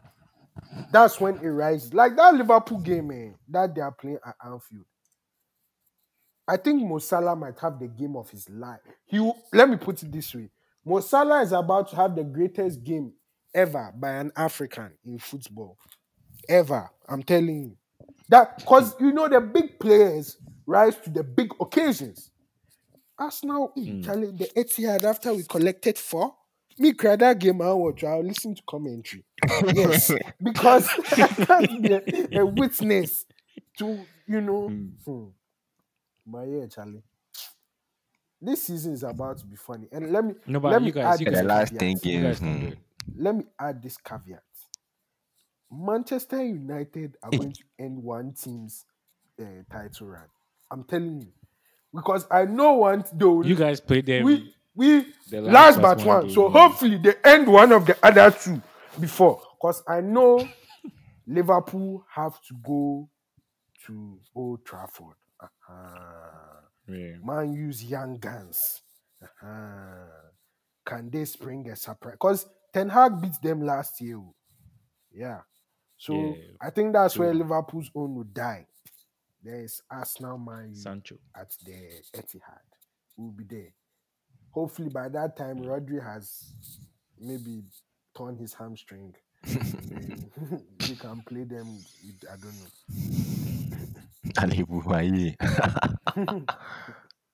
That's when it rises. Like that Liverpool game, man, that they are playing at Anfield. I think Mo Salah might have the game of his life. He, will- let me put it this way: Mo Salah is about to have the greatest game ever by an African in football, ever. I'm telling you that because you know the big players rise to the big occasions. Arsenal, mm. Charlie, the Etihad after we collected four. Me cry that game I watch. I'll listen to commentary. Yes, because I can't be a, a witness to you know. Mm. Hmm. But yeah, Charlie. This season is about to be funny. And let me No, but let you me guys- add you The last thing caveat. You guys games. can do hmm. Let me add this caveat. Manchester United are going to end one team's uh, title run. I'm telling you. because I know one will You guys played them. we we the last, last but but one. one So hopefully they end one of the other two before. Because I know Liverpool have to go to Old Trafford. Uh-huh. yeah. Man use young guns. Uh-huh. Can they spring a surprise? Because Ten Hag beat them last year. oh. Yeah. So Yeah. I think that's where Liverpool's own will die. There is Arsenal Man Sancho. at the Etihad. We'll be there. Hopefully by that time Rodri has maybe torn his hamstring. we can play them. With, I don't know. Alibu, why you?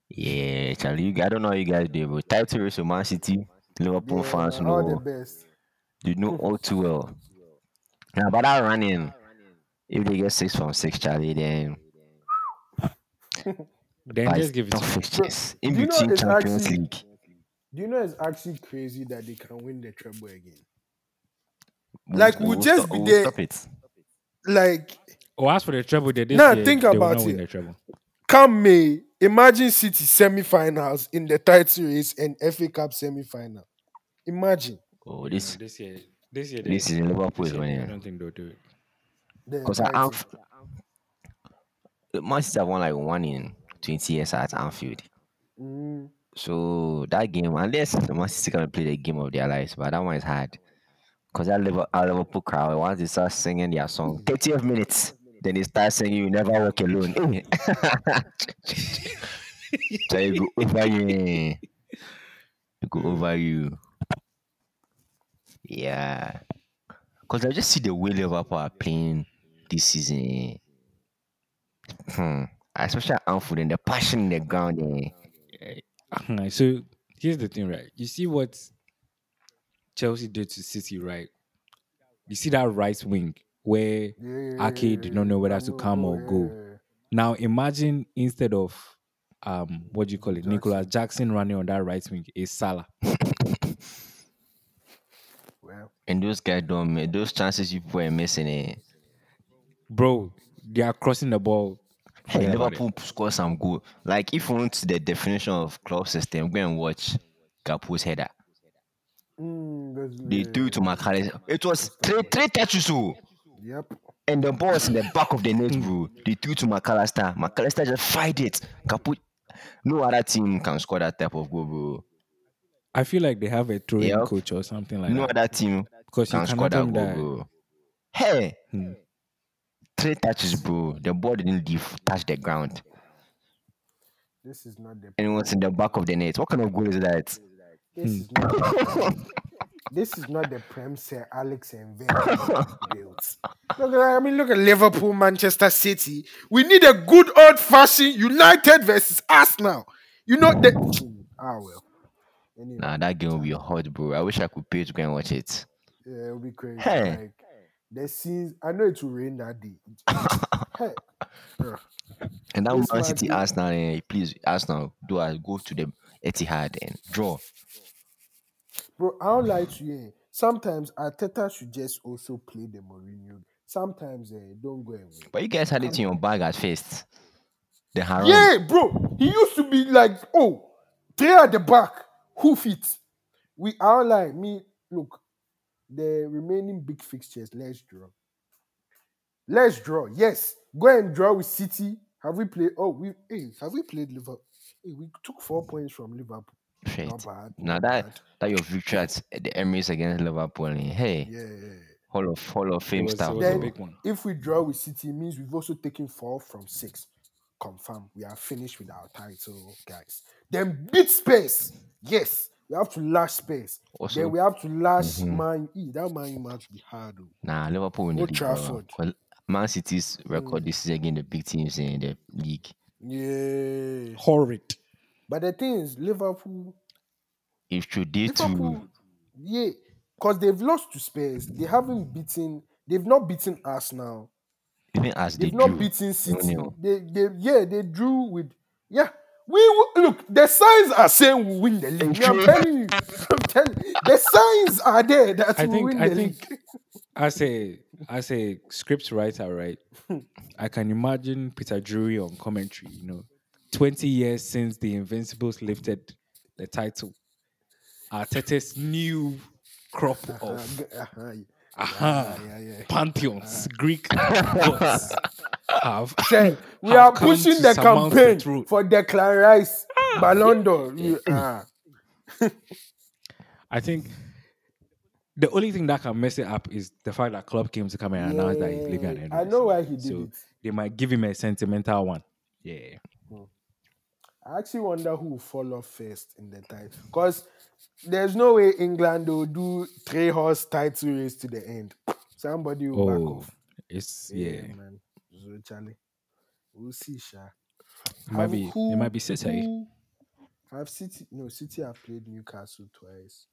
yeah, Charlie, you, I don't know how you guys do, but title race with Man City, Liverpool Yeah, fans all the know, best. you know all too well. Now, but that running, if they get six from six, Charlie, then Then just give it tough to me. fixtures in do you know between Champions actually- League. Do you know it's actually crazy that they can win the treble again? We'll- Like, we'll just stop, be we'll there- Stop it. Like Oh, as for the treble, they this Nah, year, think they will about not win it. the treble. come May, imagine City semi-finals in the title race and FA Cup semi-final. Imagine. Oh, No, this this year, this year, this they- is Liverpool this is year, I winning. don't think they'll do it. The Because at title. Anf- Man City have won like one in 20 years at Anfield. Mm, So that game, unless the Man City can play the game of their lives, but that one is hard. Because that Liverpool, our Liverpool crowd, once they start singing their song, 30th minutes, then he starts saying, "You Never Walk Alone." so you go over you, you go over you. Yeah, because I just see the way Liverpool are playing this season. eh. Hmm. Especially Anfield and the passion in the ground. Eh. So here's the thing, right? You see what Chelsea did to City, right? You see that right wing where yeah, Ake did not know whether to come or go. Now imagine instead of um what do you call it, Nicolas Jackson running on that right wing is Salah. Well, And those guys don't make those chances you were missing. it. Bro, they are crossing the ball. Hey, Forget about it. Liverpool score some goal. Like if you want the definition of club system, go and watch Gakpo's header. mm, They threw it to Mac Allister. It was three three touches, oh, Yep. and the ball was in the back of the net, bro. They threw to Mac Allister. McAllister just fired it. Gakpo, no other team can score that type of goal, bro. I feel like they have a throwing Yep. coach or something like no that. No other team Because you can score cannot tell that goal, that. bro. Hey, Hmm. three touches, bro. The ball didn't leave, touch the ground, This is not the. and it was in the back of the net. What kind of goal is that? This is not. this is not the Prem Sir Alex and built. Look at I mean, look at Liverpool, Manchester City. We need a good old fashioned United versus Arsenal. You know the. Ah well. Anyway, Nah, that game will be hot, bro. I wish I could pay to go and watch it. yeah, it'll be crazy. Hey. Like the scenes. I know it will rain that day. hey, bruh. And that Man City Arsenal, eh, please Arsenal, do I go to the Etihad and draw? Bro, I don't lie to you. Sometimes Arteta should just also play the Mourinho. Sometimes eh, don't go win. But you guys had it in your bag at first. The Haram. Yeah, bro. He used to be like, oh, they at the back. Who fits? We are like me. Look, the remaining big fixtures. Let's draw. Let's draw. Yes, go and draw with City. Have we played? Oh, we hey, have we played Liverpool? Hey, we took four points from Liverpool. Shit. Not bad. Now that bad. that your victory at the Emirates against Liverpool, eh, hey, Yeah, yeah, yeah. Hall of Hall of Fame stuff. Then- bro. big one. If we draw with City, it means we've also taken four from six. Confirm. We are finished with our title, guys. Then beat space. Yes, we have to lash space. Also- then we have to lash Mhm. Man E. That Man U match be hard. oh. Nah, Liverpool win the Old league. bro. Trafford. 'Cause Man City's record this season against the big teams in the league. Yeah. Horrid. But the thing is, Liverpool, If should they Liverpool, too, yeah, because they've lost to Spurs. They haven't beaten. They've not beaten us Arsenal. even as they They've not drew, beaten City. nil. They, they, yeah, they drew with. Yeah, we look. The signs are saying we win the league. Me, I'm telling you. I'm telling you. The signs are there that I we think win I the think league. as a as a script writer, right? I can imagine Peter Drury on commentary, you know, 20 years since the Invincibles lifted the title. Arteta's new crop Uh, of uh-huh, aha, yeah, yeah. pantheons, Greek gods have. Say, we have are pushing the surmount the campaign for Declan Rice, Ballon d'Or. Ah. I think the only thing that can mess it up is the fact that Klopp came to come and announce that he's leaving. at the end I know why he did So it. they might give him a sentimental one. Yeah. I actually wonder who will fall off first in the title. Because there's no way England will do three horse title race to the end. Somebody will back Oh, off. it's yeah. man. So Charlie. We'll see, Sha. It might be. it might be City. who- Have City no City have played Newcastle twice.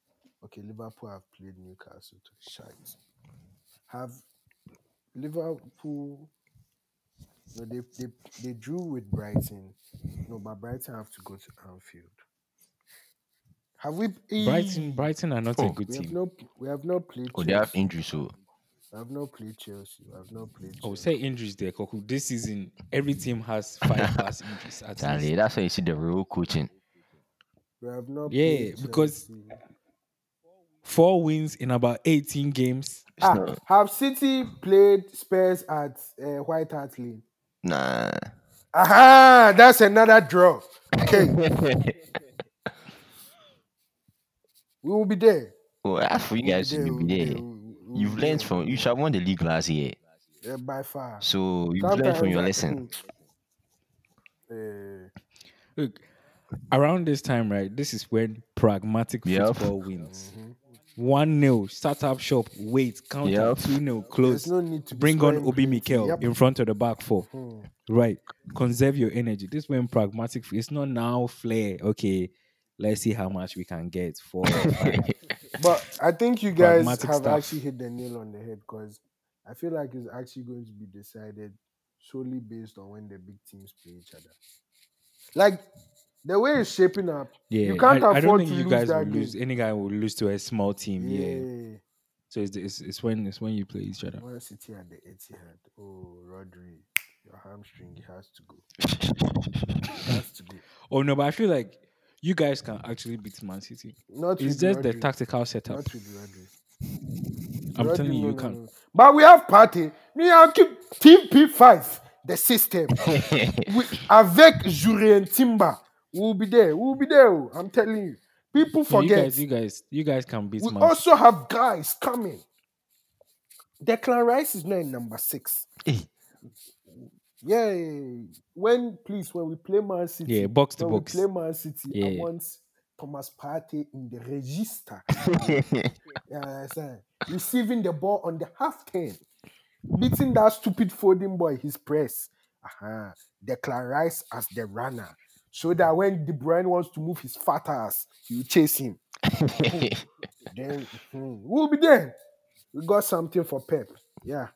Okay, Liverpool have played Newcastle twice. Shite. Have Liverpool no they, they they drew with Brighton. No, but Brighton have to go to Anfield. Have we Brighton, Eh, Brighton are not Oh. a good we have team. no we have not played Oh, they have Chelsea. injuries, so We have not played Chelsea. We have not played Oh, Chelsea. say injuries there, Koku. This season, every team has five plus injuries. At Charlie, least. that's why you see the real coaching. We have not Yeah, played because- Chelsea. Four wins in about 18 games. It's Ah, not- have City played Spurs at uh, White Hart Lane? Nah. Aha, that's another draw. Okay, we will be there. well, that's for you guys to we'll be there. we'll- we'll You've be learned there. from. You should have won the league last year, Yeah, by far. so you've learned from your lesson. Uh, Look, around this time, right? This is when pragmatic Yep. football wins. Mm-hmm. One nil, start up shop, wait, count Yep. two nil, there's close. no need to Bring on Obi plenty. Mikel Yep. in front of the back four. Hmm. Right. Conserve your energy. This when pragmatic. It's not now flair. Okay, let's see how much we can get for. But I think you guys Pragmatic have stuff. actually hit the nail on the head because I feel like it's actually going to be decided solely based on when the big teams play each other. Like the way it's shaping up, yeah, you can't I, I afford don't think to you lose guys will game. lose. Any guy will lose to a small team. Yeah. Yeah. So it's, it's it's when it's when you play each other. Man City at the Etihad. Oh, Rodri, your hamstring has to go. has to go. Oh no, but I feel like you guys can actually beat Man City. Not It's just the tactical setup. Not with Rodri. I'm Rodri, telling you, no, you no, can. no. But we have party. We and keep Team P5, the system. we, avec Jurriën Timber. We'll be there. We'll be there. oh, I'm telling you. People No, you forget. guys, you guys, you guys can beat we Man also have guys coming. Declan Rice is now in number six. Eh. Yeah, when please when we play Man City, Yeah, box to when box. we play Man City, I Yeah. want Thomas Partey in the register. You understand? Receiving the ball on the half turn, beating that stupid folding boy his press. Uh-huh. Declan Rice as the runner, so that when De Bruyne wants to move his fat ass, you chase him. Then mhm, we'll be there. We got something for Pep. Yeah,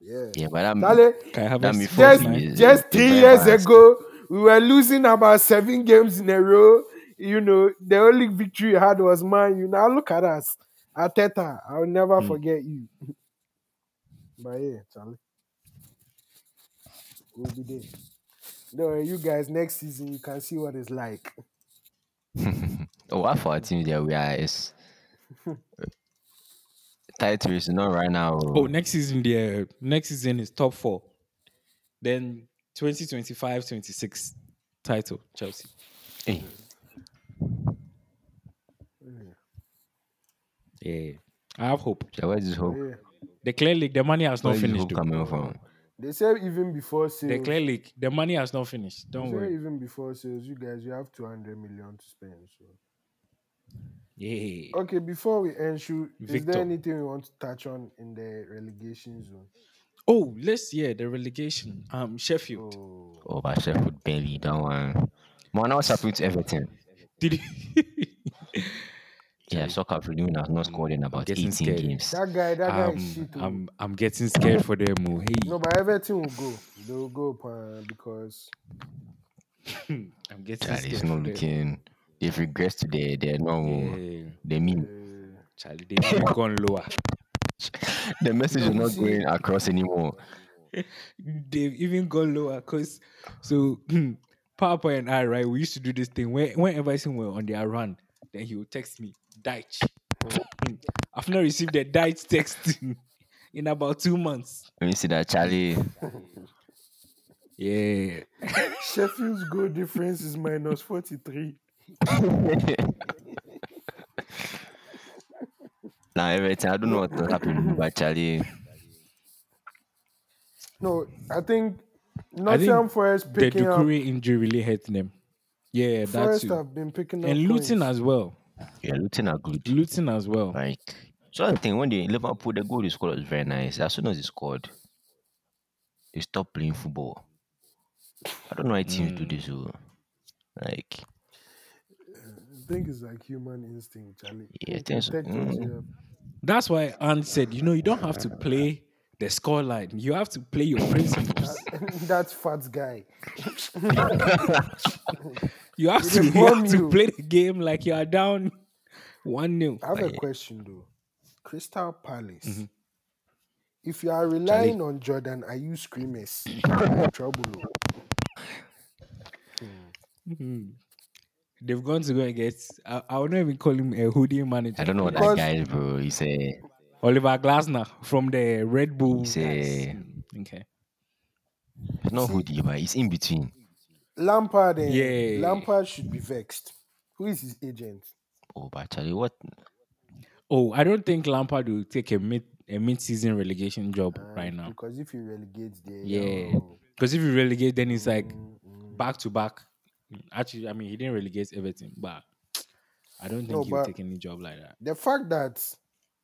yeah. yeah, but I'm. Charlie, Can I have a me s- first just, nine? just three years ago, we were losing about seven games in a row. You know, the only victory we had was mine. U. Now look at us. Arteta, I'll never Hmm. forget you. but yeah, Charlie. We'll be there. No, you guys, next season, you can see what it's like. oh, what for our team there we are is title is not right now. Oh, oh next season, the next season is top four. Then 2025 26 title, Chelsea. Hey, Yeah. I have hope. so where's this hope? Yeah. The Clearlake, the money has not Where's finished. hope though. coming from? They said even before sales, The Clearlake, the money has not finished. Don't said worry. even before sales, you guys, you have 200 million to spend. So. Yeah. Okay, before we end, shoot, is Victor. there anything we want to touch on in the relegation zone? Oh, let's yeah, the relegation. Um, Sheffield. Oh, Oh, but Sheffield barely don't want. Man, what's happening to Everton? Did he? Yeah, soccer for doing has not scored in about getting 18 scared. games. that guy, that guy um, is shit. oh. I'm I'm getting scared for them. oh, Hey, No, but everything will go. They will go uh, because I'm getting Charlie, scared. it's for not them. looking. They've regressed to their, their normal. Yeah, They mean Charlie, they've gone lower. the message is not see- going across anymore. They've even gone lower because so Papa and I, right, we used to do this thing. When, whenever I see we on their run, then he will text me, Dyche. I've not received a Dyche text in, in about two months. Let me see that Charlie. Yeah. Sheffield's goal difference is minus 43. now everything I don't know what will happen, but Charlie. No, I think I Nottingham think Forest the picking up. Doucouré injury really hurt them. Yeah, that's Forest too. have been picking up. And Luton points. as well. Yeah, Luton are good. Luton as well. Like so I think when they Liverpool the goal they scored was very nice. As soon as they scored, they stopped playing football. I don't know why teams do this. oh. Like I think it's like human instinct, Charlie. Yeah, I think so. Mm. That's why Ant said, you know, you don't have to play the scoreline. You have to play your principles. That fat guy. You have to, you inform have to play the game like you are down one 0 I have a question though. Crystal Palace. Mm-hmm. If you are relying on Jordan, are you screamers? You're in trouble. oh. They've gone to go and get. I, I would not even call him a hoodie manager. I don't know what that guy is, bro. He's a Oliver Glasner from the Red Bull. He's a- mm, Okay. It's not hoodie, but he's in between. Lampard and Yeah. Lampard should be vexed. Who is his agent? Oh, but Charlie, what? Oh, I don't think Lampard will take a mid a mid season relegation job ah, right now. Because if he relegates there, Yeah. Because if you relegate, then it's like mm, mm, back to back. Actually, I mean, he didn't relegate everything, but I don't think No, he'll take any job like that. the fact that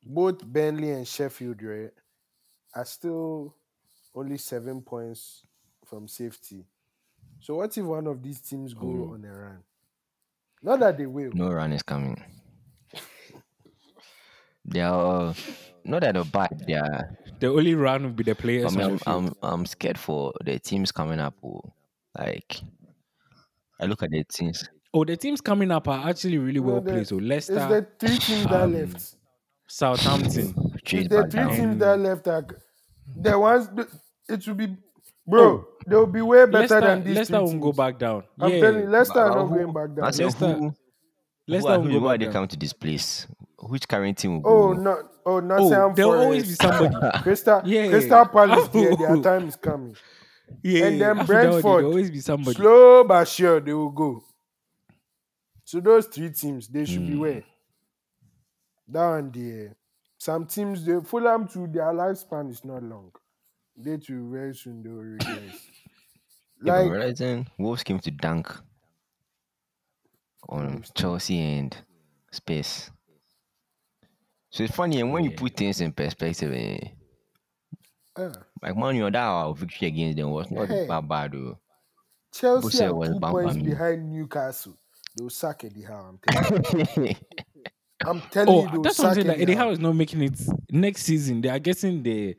both Burnley and Sheffield right, are still only seven points from safety. So what if one of these teams go Oh. on a run? Not that they will. No run is coming. They are uh, not that they're bad. They are. The only run will be the I players. mean, I'm. I'm I'm scared for the teams coming up. oh. Like, I look at the teams. oh, the teams coming up are actually really No, well the- played. So It's the three teams that um, left. Southampton. Chase It's the back three down. teams that left. Are, the ones the- it will be, bro. They'll be way better Leicester, than these Leicester won't go back down. I'm yeah, telling you, Leicester are not who- going back I down. said, Leicester- who, who, Leicester are, won't who, who are they down. coming to this place? Which current team will Oh go? no! Oh, Nottingham Oh, there'll always be somebody. Crystal, Yeah. Crystal Palace. Yeah, their Oh. time is coming. Yeah, And then after that one, Brentford, There'll always be somebody. Slow but sure, they will go. So those three teams, they should Hmm. be where. Down there. Some teams, they Fulham to their lifespan is not long. They too very soon they will regress. Like realizing Wolves came to dunk on Chelsea and Space. So it's funny, and when you put things in perspective, eh, uh, like Man U, that our victory against them was not Hey. that bad, though. Chelsea Busse are was two points bam. behind Newcastle. They'll sack Eddie Howe. I'm telling you. I'm telling Oh, you, that's what I'm saying. That Eddie Eddie Howe. Howe is not making it next season. They are getting the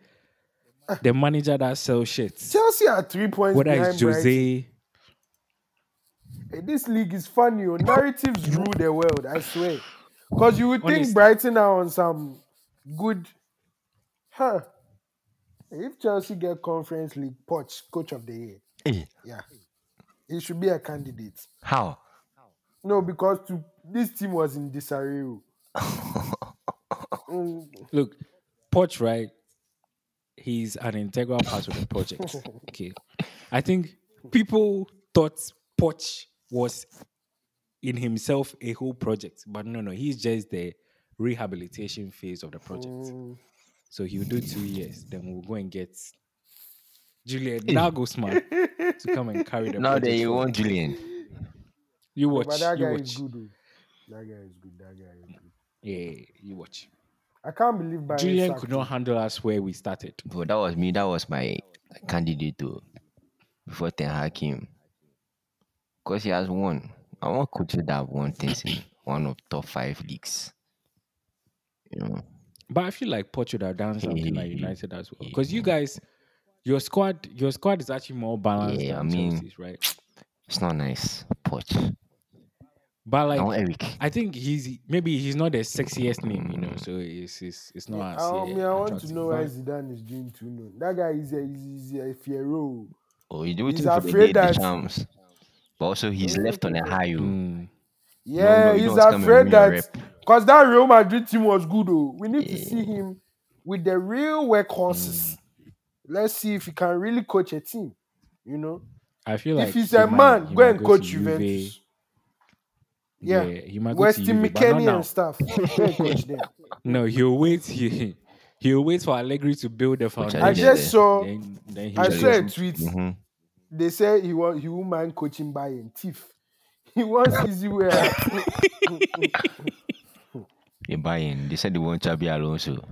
the manager that sells shirts. Chelsea are three points Whether behind it's Jose, Hey, this league is funny. Oh. Narratives rule the world, I swear. Because you would think Honestly. Brighton are on some good. Huh. If Chelsea get Conference League Poch, coach of the year, Eh, yeah, he should be a candidate. How? No, because to, this team was in disarray. look, Poch, right? He's an integral part of the project. Okay, I think people thought Poch was in himself a whole project, but no, no, he's just the rehabilitation phase of the project. mm, So he'll do two years, then we'll go and get Julian Nagelsmann to come and carry the project. now that you want Julian. You watch, but that you guy watch. is good. That guy is good. That guy is good. Yeah, you watch. I can't believe Bayern Julian sacked could him. not handle us where we started. But that was me. That was my candidate to before Ten Hag came. Because he has won. I want coaches that have won things in one of top five leagues. You know, But I feel like Portugal would have done something at Yeah, United as well. Because you guys, your squad, your squad is actually more balanced Yeah, than I mean- Chelsea's, right? it's not nice. Poch. But like, want Eric. I think he's maybe he's not the sexiest name, you know. So it's it's, it's not. as, I, uh, mean, I want to know why Zidane is doing two no. That guy is a, is, is a Fiero. Oh, you do it He's for the afraid the that- champs. But also he's left on a high. oh. Mm. Yeah, no, you he's don't come and afraid that because that Real Madrid team was good. Oh, we need to see him with the real workhorses. Let's see if he can really coach a team. You know, I feel like if he's he a might- man, he go and to coach Juve. Juventus. Yeah, he might go to Weston Juve, but not now. and stuff. Coach them. No, he'll wait. He, he'll wait for Allegri to build the I foundation. I just saw. Then, then I will saw a go. tweet. Mhm. They say he want he won't mind coaching Bayern. Thief. He wants easy way. out. You're buying. They said they want Xabi Alonso.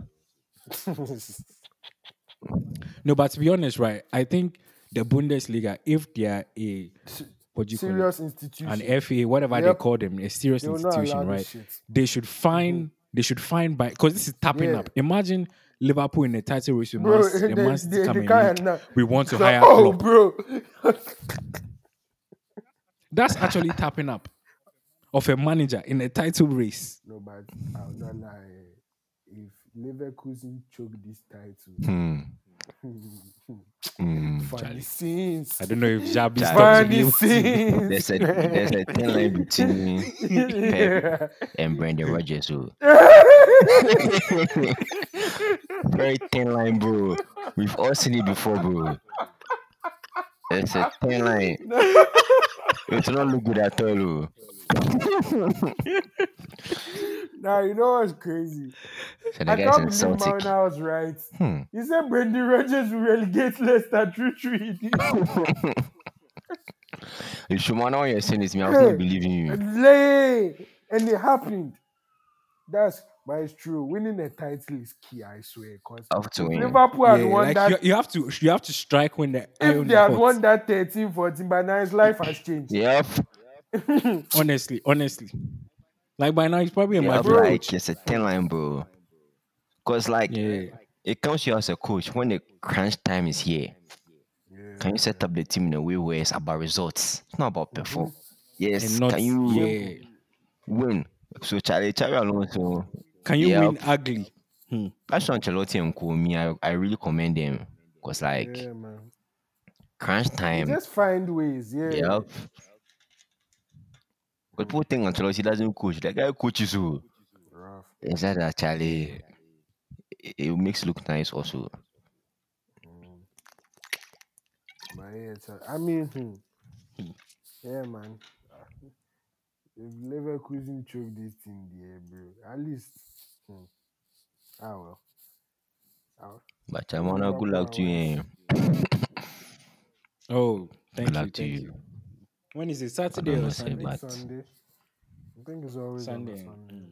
No, but to be honest, right? I think the Bundesliga, if they are a what do you call it? Serious institution. an FA, whatever they call them, a serious They institution, right? They should find they should find by because this is tapping Yeah. up. Imagine Liverpool in the title race with Bro, Man, the they- Man City they- come they in now. We want to So- hire oh, Klopp. bro. That's actually tapping up of a manager in a title race. no, but I'll not lie. If Leverkusen choke this title, Hmm. Hmm. funny scenes. I don't know if Xabi Charlie. stops Funny being scenes. There's a there's a thin line between Pep and Brendan Rodgers. So very thin line, bro. We've all seen it before, bro. It's a thin line. It will not look good at all. Now you know what's crazy. So I can't in believe Celtic. Marina was right. Hmm. He said Brendan Rodgers will relegate Leicester through three. If Shumana you're saying this, me, I was not believing you. Lay, and it happened. That's but it's true. Winning a title is key, I swear. Because Have to win. Liverpool had Yeah, won like that. you, you have to you have to strike when the if they had hot. won that 13 14, by now his life has changed. Yep. Honestly, honestly, like by now he's probably a Yep. Madrid. bro. Like it's a thin line, bro. Cause like Yeah, it comes to you as a coach when the crunch time is here. Yeah. Can you set up the team in a way where it's about results? It's not about perform. Yes, and not can you yeah. win? So Charlie, Charlie Alonso, Can you Yep. win ugly? Hmm. that's Ancelotti and Co. Me, I, I really commend them. Cause like Yeah, man. crunch You time. just find ways. Yeah. Yep. But people think Ancelotti doesn't coach. That guy coaches who? Rough. Is that actually? It, it makes it look nice also. But yeah, it's a- I mean, hmm. yeah, man. If Leverkusen choke this thing, there, bro, at least, hmm. ah well. Ah, well. But I wanna good luck to you. Oh, thank Good you, luck to thank you. you. When is it? Saturday or know, Sunday? think Sunday. I think it's always Sunday, on Sunday.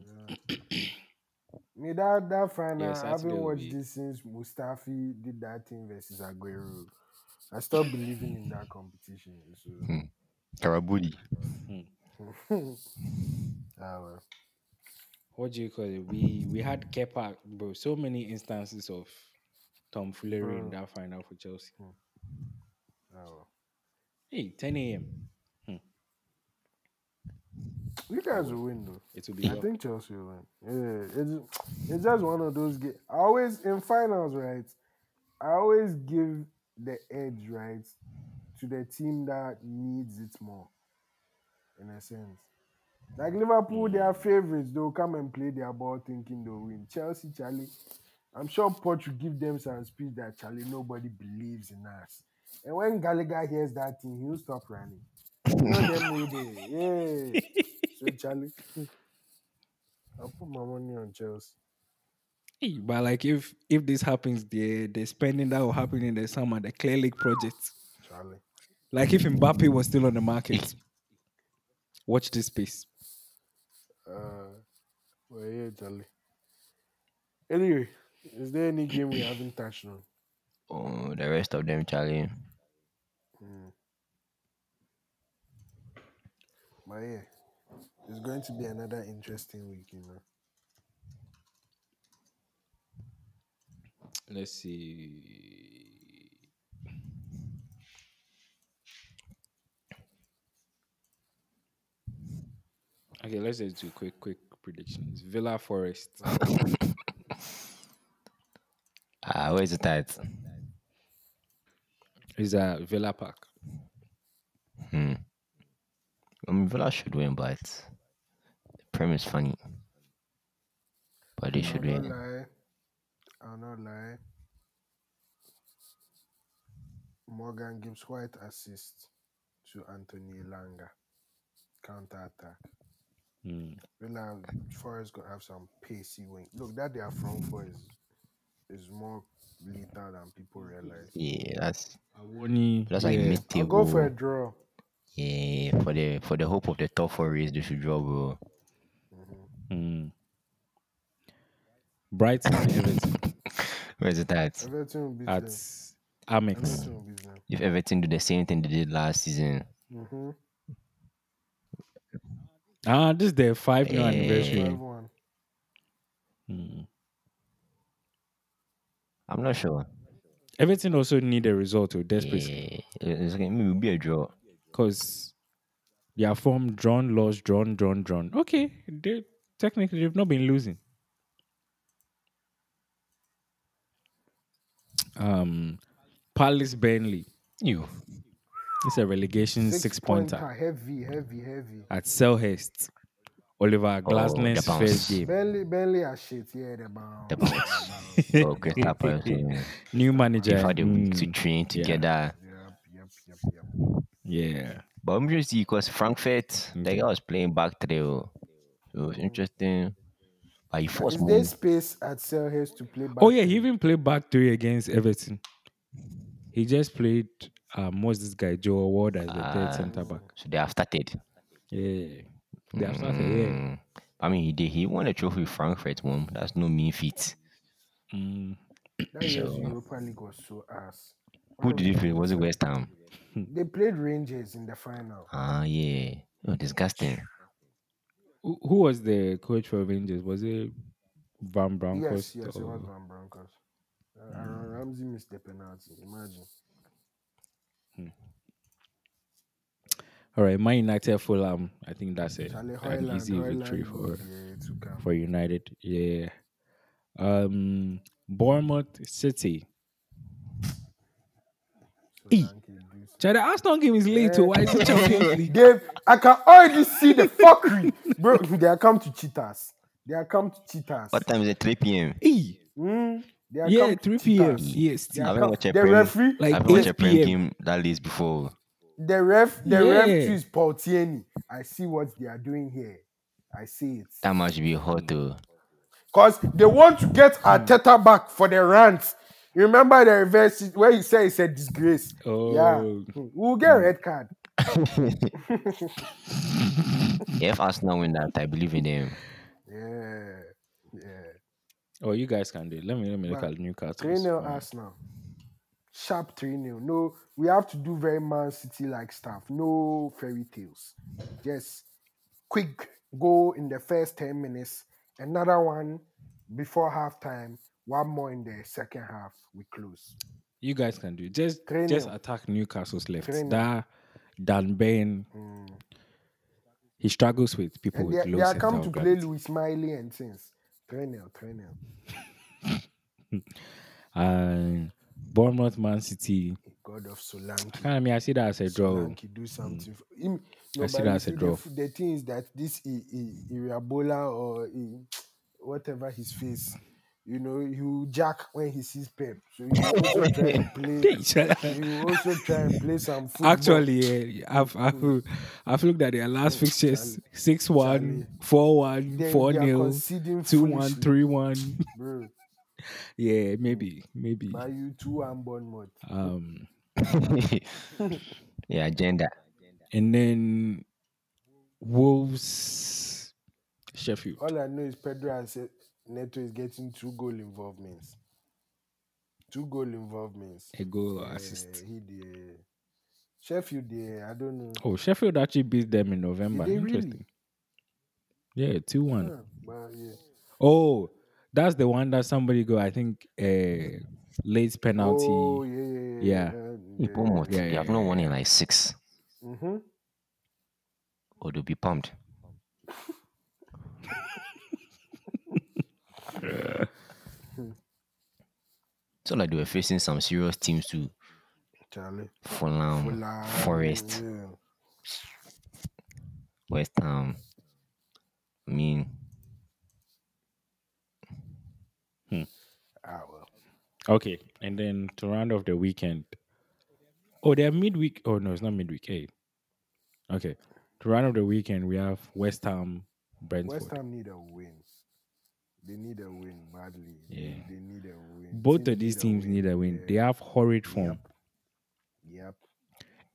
Yeah. Me that that final, I haven't will watched be- this since Mustafi did that thing versus Aguero. I stopped believing in that competition. So, Karabudi. ah well. What do you call it? We we had Kepa, bro. So many instances of tomfoolery in Mm. that final for Chelsea. Ah well. Hey, 10 a.m. You guys will win though. It will be. I up. think Chelsea will win. Yeah, it's it's just one of those games. I always in finals, right? I always give the edge, right, to the team that needs it more. In a sense, like Liverpool, they are favorites. They'll come and play their ball, thinking they'll win. Chelsea, Charlie, I'm sure Poch will give them some speech that Charlie nobody believes in us. And when Gallagher hears that thing, he'll stop running. You know them. Yeah. So Charlie, I'll put my money on Chelsea. Hey, but like if if this happens, the the spending that will happen in the summer, the Clearlake project. Charlie. Like if Mbappe was still on the market. Watch this space. Uh, well, yeah, Charlie. Anyway, is there any game we haven't touched on? Oh, the rest of them, Charlie. But yeah, it's going to be another interesting week, you know. Let's see. Okay, let's just do quick, quick predictions. Villa Forest. Ah, where's it at? is at Villa Park. Hmm. I mean, Villa should win, but the Prem is funny. But it should I'll not win. lie. I'll not lie. Morgan Gibbs-White assist to Anthony Elanga. Counter attack. Mm. Villa Forest gonna have some pacey wing. Look, that their front four is is more lethal than people realize. Yeah, that's Awoniyi, that's like yeah. mid I'll go for a table. draw. Yeah, for the for the hope of the top four race, they should draw, bro. Mm. Brighton and Everton Where's it at? Everton will beat at them. Amex. Everton will beat them. If Everton do the same thing they did last season, Mm-hmm. Ah, this is their five year anniversary. Five one. Mm. I'm not sure. Everton also need a result to Yeah, desperately it's okay. Maybe it'll be a draw. because they are from drawn, lost, drawn, drawn, drawn. Okay, they technically they've not been losing. Um, Palace Burnley. You. It's a relegation six, pointer Heavy, heavy, heavy. at Selhurst. Oliver Glasner's the bounce. first game. Burnley, Burnley are shit. Yeah, the bounce. The bounce. oh, Crystal Palace. yeah. New manager. They've had a week to mm, train together. Yep, yep, yep, yep. yeah. But I'm just because Frankfurt, the Okay. guy was playing back three. Oh. It was interesting. But he forced Is there space at Selhurst to play back? Oh yeah, he even played back three against Everton. He just played um what's this guy, Joel Ward as the third Ah. centre back. So they have started. Yeah. They have started, yeah. Mm. I mean, he did. He won a trophy with Frankfurt, mom. That's no mean feat. Mm. That year's So- Europa League was so ass. Who did of he play? Was it West Ham? They played Rangers in the final. Ah, yeah. Oh, disgusting. Who, who was the coach for Rangers? Was it Van Bronckhorst? yes, yes, it was Van Bronckhorst. Uh, Ramsey missed the penalty. Imagine. All right, Man United Fulham. I think that's it. An Højlund, easy victory Højlund, for yeah, for United. Yeah. Um Bournemouth City. So Hey. Thank you, dude. Chad, the Arsenal game is late. So why is it Champions League? Dave, I can already see the fuckery, bro. They are come to cheat us. They are come to cheat us. What time is it? 3 p.m. Hey, Mm, they yeah, 3 p.m. Yes, I haven't come- watched a the Premier- referee, like I haven't watched a 8 Prem game that late before. the ref, the ref Yeah. too is Paul Tierney. I see what they are doing here. I see it. That must be hot, though. Because they want to get Arteta back for the rant. You remember the reverse where he said it's a disgrace. Yeah. Oh, We'll get a red card. if Arsenal win that, I believe in him. Yeah. Yeah. oh, you guys can do it. Let me let me look But at Newcastle. 3 0 Arsenal. Sharp 3 0. No, we have to do very Man City like stuff. No fairy tales. Just quick goal in the first 10 minutes. Another one before halftime. One more in the second half. We close. You guys can do it. Just 3-0. just attack Newcastle's left. 3-0. That Dan Bain, Mm. he struggles with people And with they, low they are come to play. Lewis Miley and things. 3 0, 3 0. And Bournemouth, Man City. God of Solanke. Kind of me, I see that as a draw. Solanke do something. For, him, no, I see that as a draw. The, the thing is that this I- I- Iraola or I- whatever his face, you know, you jack when he sees Pep. So you will also try and play. He will also try and play some football. Actually, yeah, I've, I've, I've looked at their last fixtures 6 1, Charlie. 4 1, They- 4 they are 0, conceding 2 1, foolishly, 3 1. bro. Yeah, maybe, maybe. By you two unborn mode. Um, yeah, agenda. and then Wolves, Sheffield. All I know is Pedro has Se- Neto is getting two goal involvements. Two goal involvements. A goal or Yeah, assist. he did. Sheffield, yeah, I don't know. Oh, Sheffield actually beat them in November. they really? Interesting. Yeah, 2 1. Huh, but yeah. Oh, that's the one that somebody go, I think, uh, late penalty. Oh, yeah, yeah, yeah. Yeah. Hey, Bournemouth, Yeah, they have yeah, not won in like six. Mm-hmm. Or they'll be pumped. So like they were facing some serious teams too. Charlie. Fulham, Fulham, Forest. yeah. West Ham. I mean, Ah well. Okay, and then to round off the weekend. Oh, they're midweek. Oh no, it's not midweek. Hey. Okay. To round off the weekend, we have West Ham, Brentford. West Ham need a win. They need a win badly. Yeah. They, need a win. Both of these teams need a win. They have horrid form. Yep.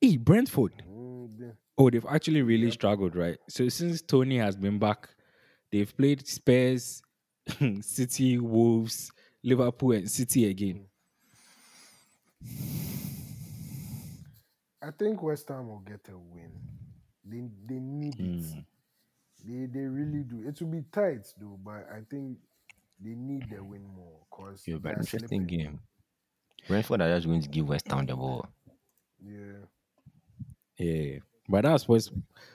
Hey, Brentford. Mm, Oh, they've actually really struggled, right? So since Toney has been back, they've played Spurs, City, Wolves, Liverpool, and City again. I think West Ham will get a win. They they need it. They they really do. It will be tight though, but I think they need the win more because yeah, but interesting game. Brentford are just going to give West Ham the ball. Yeah. Yeah. But that's West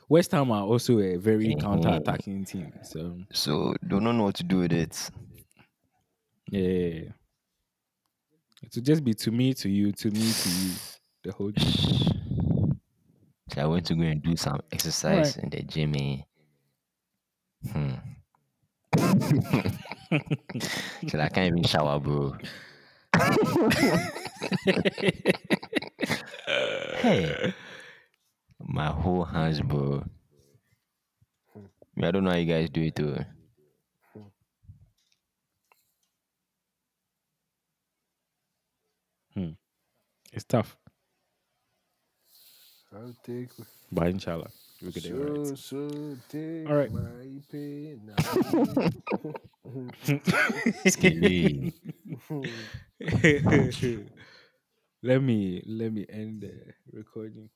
West Ham are also a very Mhm. counter-attacking team. So So don't know what to do with it. yeah. It will just be to me, to you, to me, to you. The whole game. So I went to go and do some exercise in the gym. eh. Hmm. so I can't even shower, bro. hey, my whole hands, bro. I don't know how you guys do it too. It's tough. I'll take But inshallah, we'll get it right. so so All right. my pain. Skelly. let me let me end the recording.